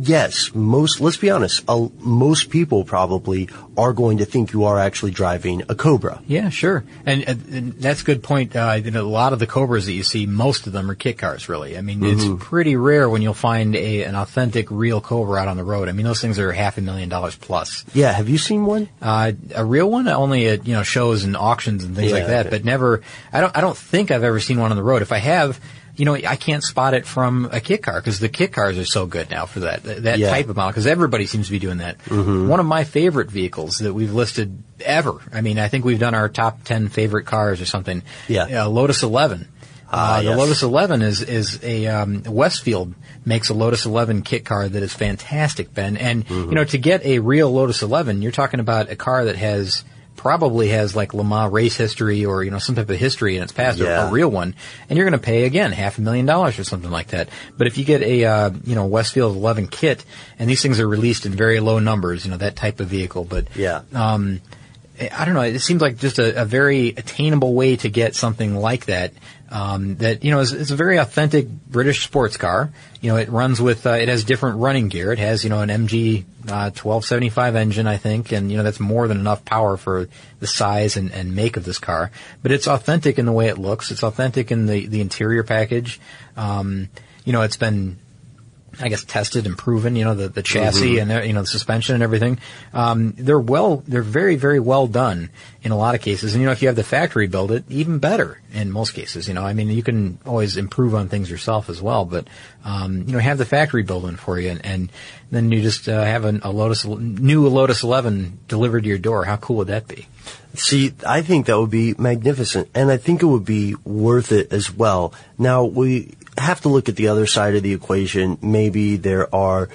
yes, most, let's be honest, uh, most people probably are going to think you are actually driving a Cobra. yeah, sure, and, and, that's a good point. Uh, you know, a lot of the Cobras that you see, most of them are kit cars. Really, I mean, it's pretty rare when you'll find a an authentic real Cobra out on the road. I mean, those things are half a million dollars plus. Yeah, have you seen one? Uh, a real one only at you know shows and auctions and things Yeah, like that, okay. but never. I don't. I don't think I've ever seen one on the road. If I have, you know, I can't spot it from a kit car because the kit cars are so good now for that that Yeah. type of model. Because everybody seems to be doing that. Mm-hmm. One of my favorite vehicles that we've listed ever. I mean, I think we've done our top ten favorite cars or something. Yeah. uh, Lotus Eleven. Ah, Uh, the. Lotus 11 is is a um, Westfield makes a Lotus 11 kit car that is fantastic, Ben. And Mm-hmm. you know, to get a real Lotus 11, you're talking about a car that has probably has like Le Mans race history or you know some type of history in its past, or Yeah. a real one, and you're going to pay again half a million dollars or something like that. But if you get a uh, you know Westfield 11 kit, and these things are released in very low numbers, you know that type of vehicle, but Yeah. um, I don't know. It seems like just a, a very attainable way to get something like that Um, that you know is, is a very authentic British sports car. You know, it runs with uh, it has different running gear. It has you know an MG uh, 1275 engine, I think, and you know that's more than enough power for the size and, and make of this car. But it's authentic in the way it looks. It's authentic in the the interior package. Um, you know, it's been I guess tested and proven, you know, the, the chassis Mhm. and, uh, you know, the suspension and everything. Um, they're well, they're very, very well done in a lot of cases. And, you know, if you have the factory build it, even better in most cases, you know, I mean, you can always improve on things yourself as well, but, um, you know, have the factory build one for you and, and then you just, uh, have an, a Lotus, new Lotus 11 delivered to your door. How cool would that be? See, I think that would be magnificent, and I think it would be worth it as well. Now, we have to look at the other side of the equation. Maybe there are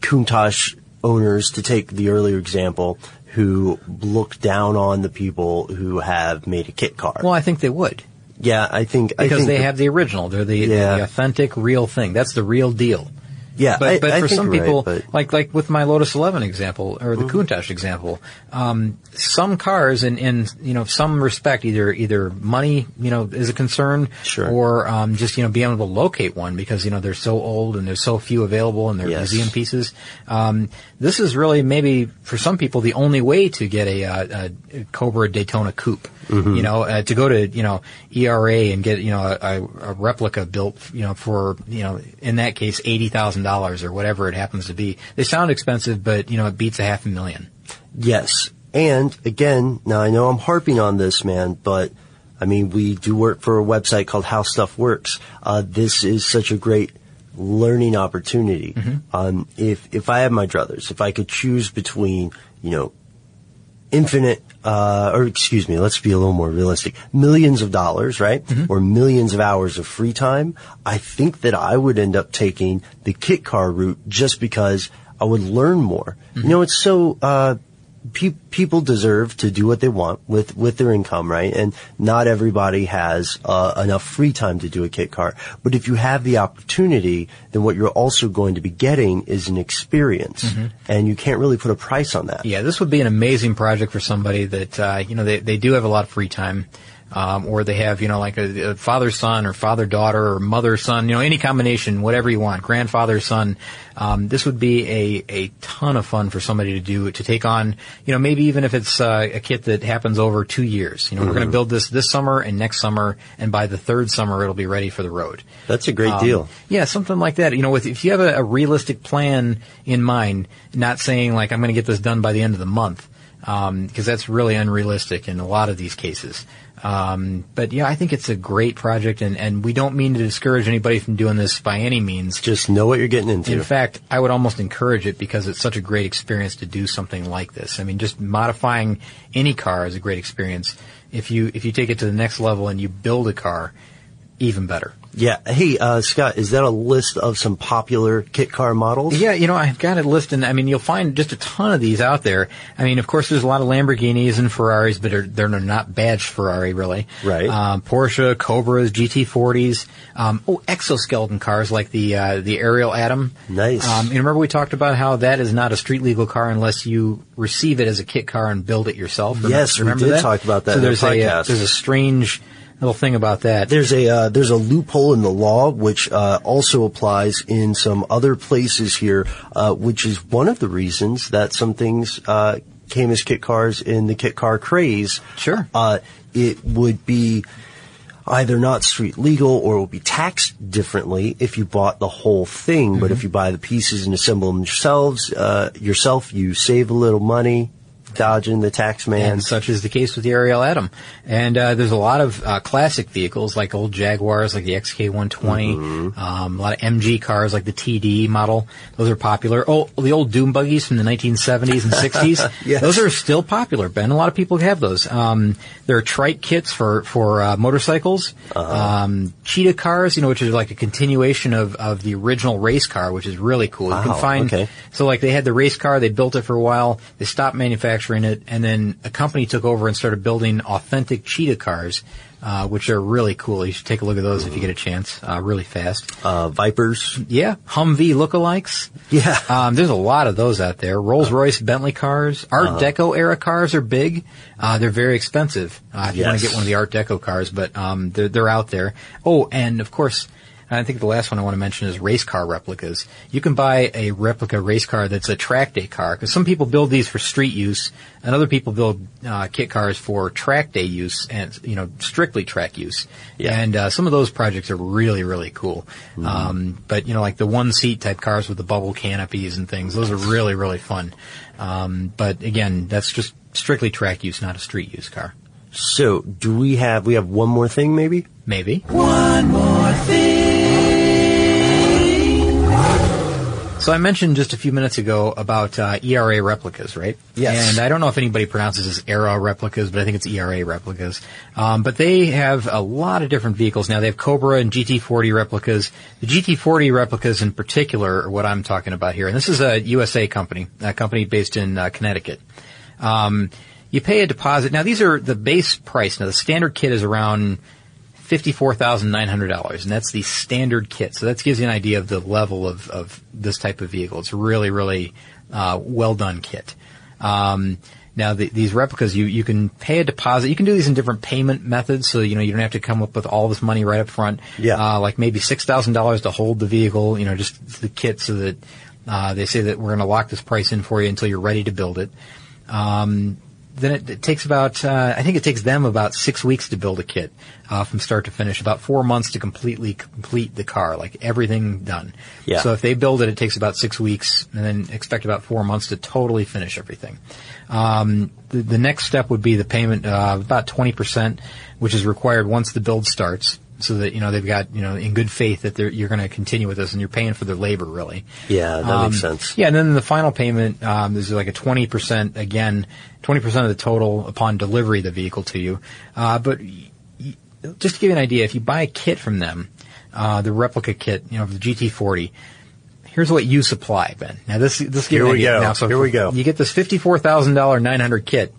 Countach owners, to take the earlier example, who look down on the people who have made a kit car. Well, I think they would. yeah, I think I Because think they that- have the original. They're the, Yeah. the authentic, real thing. That's the real deal. Yeah, but, I- but I for think some right, people, but- like like with my Lotus 11 example or the Countach example, um, some cars in, in you know some respect either either money you know is a concern, Sure. or um, just you know being able to locate one because you know they're so old and there's so few available and they're Yes. museum pieces. Um, this is really maybe for some people the only way to get a, uh a Cobra Daytona Coupe. Mhm. You know, uh, to go to you know ERA and get you know a, a replica built you know for you know in that case eighty thousand dollars or whatever it happens to be. They sound expensive, but you know it beats a half a million. Yes. And again, now I know I'm harping on this, man, but I mean, we do work for a website called How Stuff Works. Uh, this is such a great learning opportunity. Um, if, if I had my druthers, if I could choose between, you know, infinite, uh, or excuse me, let's be a little more realistic, millions of dollars, right? Or millions of hours of free time, I think that I would end up taking the kit car route just because I would learn more. You know, it's so, uh, pe- people deserve to do what they want with, with their income, right? And not everybody has uh, enough free time to do a kit car. But if you have the opportunity, then what you're also going to be getting is an experience. And you can't really put a price on that. Yeah, this would be an amazing project for somebody that uh, you know they they do have a lot of free time, um, or they have you know like a, a father son or father daughter or mother son, you know any combination, whatever you want, grandfather son. Um, this would be a a ton of fun for somebody to do to take on. You know maybe even if it's uh, a kit that happens over two years. You know we're going to build this this summer and next summer, and by the third summer it'll be ready for the road. That's a great Um, deal. Yeah, something like that. You know, with, if you have a, a realistic plan in mind, not saying like I'm going to get this done by the end of the month, because that's really unrealistic in a lot of these cases. Um, but yeah, I think it's a great project, and, and we don't mean to discourage anybody from doing this by any means. Just know what you're getting into. In fact, I would almost encourage it because it's such a great experience to do something like this. I mean, just modifying any car is a great experience. If you if you take it to the next level and you build a car, even better. Yeah. Hey, uh, Scott, is that a list of some popular kit car models? Yeah, you know, I've got it listed. I mean, you'll find just a ton of these out there. I mean, of course, there's a lot of Lamborghinis and Ferraris, but they're, they're not badged Ferrari, really. Right. Um, Porsche, Cobras, GT40s. Um, oh, exoskeleton cars like the uh, the Ariel Atom. Nice. Um, you remember we talked about how that is not a street legal car unless you receive it as a kit car and build it yourself. Remember- Yes, we remember did that? talk about that So in the there's a uh, there's a strange little thing about that. There's a uh, there's a loophole in the law which uh, also applies in some other places here, uh, which is one of the reasons that some things uh, came as kit cars in the kit car craze. Sure, uh, it would be either not street legal or it would be taxed differently if you bought the whole thing. But if you buy the pieces and assemble them yourselves uh, yourself, you save a little money. Dodging the tax man. And such is the case with the Ariel Atom. And uh, there's a lot of uh, classic vehicles like old Jaguars, like the XK120, Mm-hmm. um, a lot of MG cars like the TD model. Those are popular. Oh, the old Dune buggies from the 1970s and 60s. <laughs> Yes. Those are still popular, Ben. A lot of people have those. Um, there are trike kits for for uh, motorcycles. Uh-huh. Um, cheetah cars, you know, which is like a continuation of, of the original race car, which is really cool. You can find okay. so like they had the race car, they built it for a while, they stopped manufacturing it, and then a company took over and started building authentic cheetah cars uh, which are really cool. You should take a look at those if you get a chance. Uh, really fast. Uh, Vipers. Yeah, Humvee lookalikes. Yeah. Um, there's a lot of those out there. Rolls Royce, Bentley cars, Art Uh-huh. Deco era cars are big. Uh, they're very expensive uh, if you want to get one of the Art Deco cars, but um, they're, they're out there. Oh, and of course, I think the last one I want to mention is race car replicas. You can buy a replica race car that's a track day car because some people build these for street use, and other people build uh, kit cars for track day use and you know strictly track use. Yeah. And uh, some of those projects are really really cool. Um, but you know, like the one seat type cars with the bubble canopies and things, those are really really fun. Um, but again, that's just strictly track use, not a street use car. So, do we have, we have one more thing maybe? Maybe. One more So I mentioned just a few minutes ago about uh, ERA replicas, right? Yes. And I don't know if anybody pronounces this ERA replicas, but I think it's ERA replicas. Um, but they have a lot of different vehicles now. They have Cobra and GT40 replicas. The GT40 replicas in particular are what I'm talking about here. And this is a USA company, a company based in uh, Connecticut. Um, you pay a deposit. Now these are the base price. Now the standard kit is around fifty-four thousand nine hundred dollars, and that's the standard kit. So that gives you an idea of the level of, of this type of vehicle. It's a really, really uh, well done kit. Um, now the, these replicas, you you can pay a deposit. You can do these in different payment methods, so you know you don't have to come up with all this money right up front. Yeah. Uh, like maybe six thousand dollars to hold the vehicle. You know, just the kit, so that uh, they say that we're going to lock this price in for you until you're ready to build it. Um, then it, it takes about, uh, I think it takes them about six weeks to build a kit, uh, from start to finish, about four months to completely complete the car, like everything done. Yeah. So if they build it, it takes about six weeks and then expect about four months to totally finish everything. Um, the, the next step would be the payment, uh, about 20%, which is required once the build starts. So that, you know, they've got, you know, in good faith that they're, you're going to continue with this and you're paying for their labor really. Yeah, that Um, makes sense. Yeah, and then the final payment, um, there's like a 20%, again, 20% of the total upon delivery of the vehicle to you. Uh, but y- just to give you an idea, if you buy a kit from them, uh, the replica kit, you know, the GT40, here's what you supply, Ben. Now this, this Here an we idea. go. Now, so Here we go. You get this $54,000 900 kit, uh,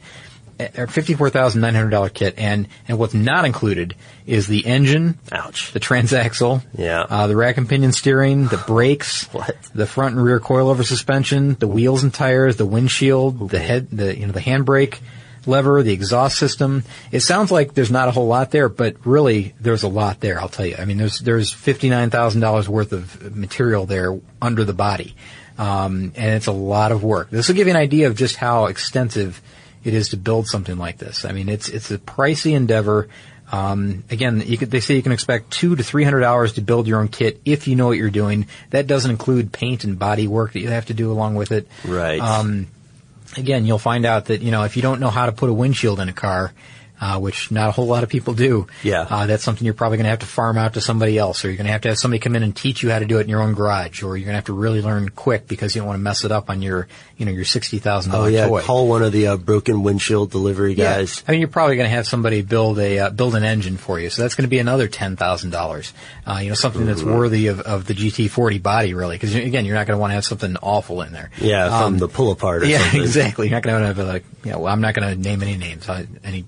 or $54,900 kit, and, and what's not included is the engine, Ouch. the transaxle, Yeah. uh, the rack and pinion steering, the brakes, <sighs> What? the front and rear coilover suspension, the wheels and tires, the windshield, the head, the you know the handbrake lever, the exhaust system. It sounds like there's not a whole lot there, but really there's a lot there. I'll tell you. I mean, there's there's fifty nine thousand dollars worth of material there under the body, um, and it's a lot of work. This will give you an idea of just how extensive it is to build something like this. I mean, it's it's a pricey endeavor. Um, again, you could, they say you can expect two to three hundred hours to build your own kit if you know what you're doing. That doesn't include paint and body work that you have to do along with it. Right. Um, again, you'll find out that you know if you don't know how to put a windshield in a car, uh, which not a whole lot of people do. Yeah. Uh, that's something you're probably going to have to farm out to somebody else, or you're going to have to have somebody come in and teach you how to do it in your own garage, or you're going to have to really learn quick because you don't want to mess it up on your, you know, your sixty thousand Oh dollar Oh yeah, toy. call one of the uh, broken windshield delivery Yeah. guys. I mean, you're probably going to have somebody build a uh, build an engine for you, so that's going to be another ten thousand dollars. Uh, you know, something that's worthy of, of the GT40 body, really, because again, you're not going to want to have something awful in there. Yeah, from Um, the pull apart <laughs> yeah, something. exactly. You're not going to have a, like, yeah. Well, I'm not going to name any names, uh, any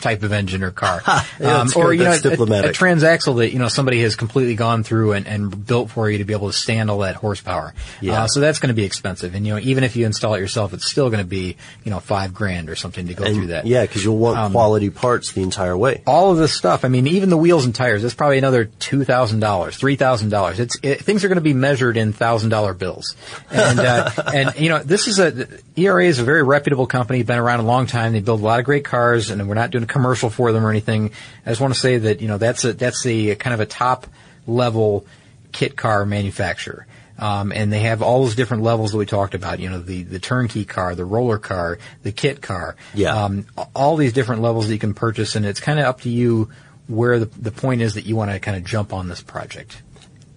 type of engine or car, <laughs> Um, Yeah, that's or you know, That's a- a, transaxle that you know somebody has completely gone through and, and built for you to be able to stand all that horsepower. Yeah. Uh, so that's going to be expensive, and you know, even if you install it yourself, it's still going to be you know five grand or something to go through that. yeah, because you'll want Um, quality parts the entire way. all of this stuff. I mean, even the wheels and tires. That's probably another two thousand dollars, three thousand dollars. It's it, things are going to be measured in thousand dollar bills, and uh, <laughs> and you know this is a ERA is a very reputable company. Been around a long time. They build a lot of great cars, and we're not doing commercial for them or anything. I just want to say that you know that's a that's a kind of a top level kit car manufacturer. Um, and they have all those different levels that we talked about. You know, the, the turnkey car, the roller car, the kit car. Yeah. Um, all these different levels that you can purchase, and it's kind of up to you where the, the point is that you want to kind of jump on this project.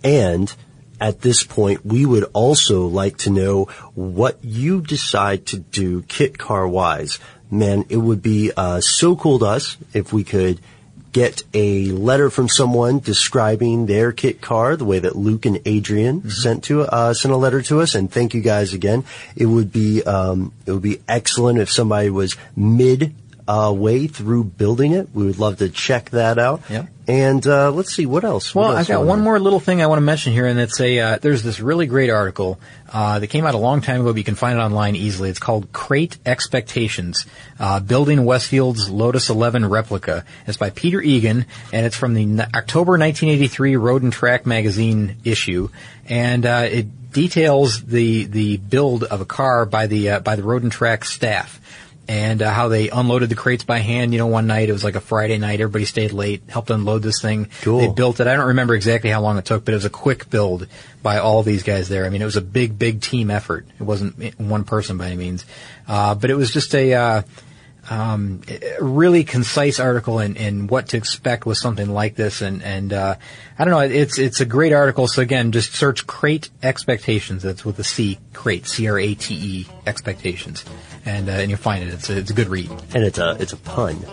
And at this point, we would also like to know what you decide to do kit car wise. Man, it would be uh, so cool to us if we could get a letter from someone describing their kit car the way that Luke and Adrian sent to uh, sent a letter to us. And thank you guys again. It would be um, it would be excellent if somebody was mid uh, way through building it. We would love to check that out. Yep. And uh, let's see what else. Well, What else I've got one there? more little thing I want to mention here, and it's a uh, there's this really great article uh, that came out a long time ago, but you can find it online easily. It's called "Crate Expectations: uh, Building Westfield's Lotus 11 Replica." It's by Peter Egan, and it's from the n- October 1983 Road and Track magazine issue, and uh, it details the the build of a car by the uh, by the Road and Track staff and uh, how they unloaded the crates by hand. You know, one night it was like a Friday night. Everybody stayed late, helped unload this thing. Cool. They built it. I don't remember exactly how long it took, but it was a quick build by all these guys there. I mean, it was a big, big team effort. It wasn't one person by any means, uh, but it was just a. Uh, um, really concise article in, in what to expect with something like this, and and uh, I don't know, it's it's a great article. So again, just search crate expectations. That's with a C, crate, C R A T E expectations, and uh, and you'll find it. It's a, it's a good read. And it's a it's a pun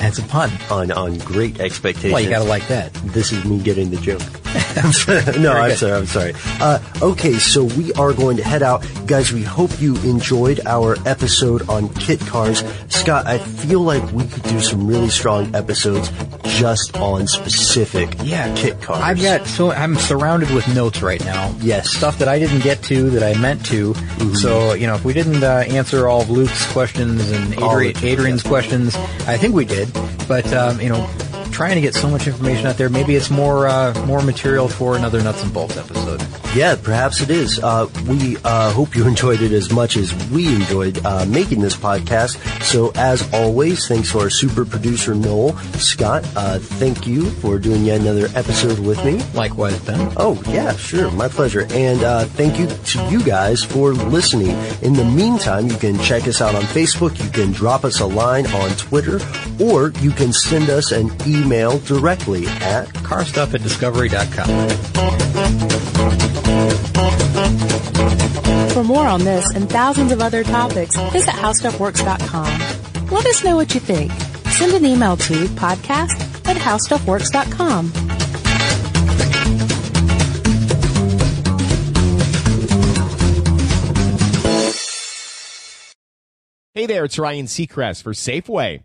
It's a pun. on on great expectations. Well, you gotta like that. This is me getting the joke. <laughs> no, I'm good. sorry. I'm sorry. Uh, okay, so we are going to head out, guys. We hope you enjoyed our episode on kit cars. Scott, I feel like we could do some really strong episodes just on specific Yeah, kit cars. I've got so I'm surrounded with notes right now. Yes. stuff that I didn't get to that I meant to. So you know, if we didn't uh, answer all of Luke's questions and Adri- Adrian's questions, I think we did. But um, you know, trying to get so much information out there, maybe it's more uh, more material for another nuts and bolts episode. Yeah, perhaps it is. Uh, we uh, hope you <laughs> enjoyed it as much as we enjoyed uh, making this podcast. So, as always, thanks to our super producer Noel Scott. Uh, thank you for doing yet another episode with me. Likewise, Ben. Oh yeah, sure, my pleasure. And uh, thank you to you guys for listening. In the meantime, you can check us out on Facebook. You can drop us a line on Twitter, or you can send us an email directly at Carstuff at discovery.com. For more on this and thousands of other topics, visit howstuffworks.com. Let us know what you think. Send an email to podcast at howstuffworks.com. Hey there, it's Ryan Seacrest for Safeway.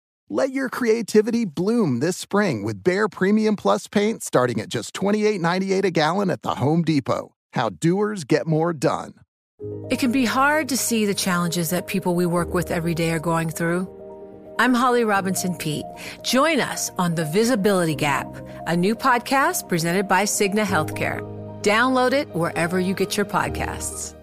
Let your creativity bloom this spring with Behr Premium Plus paint starting at just $28.98 a gallon at the Home Depot. How doers get more done. It can be hard to see the challenges that people we work with every day are going through. I'm Holly Robinson Peete. Join us on The Visibility Gap, a new podcast presented by Cigna Healthcare. Download it wherever you get your podcasts.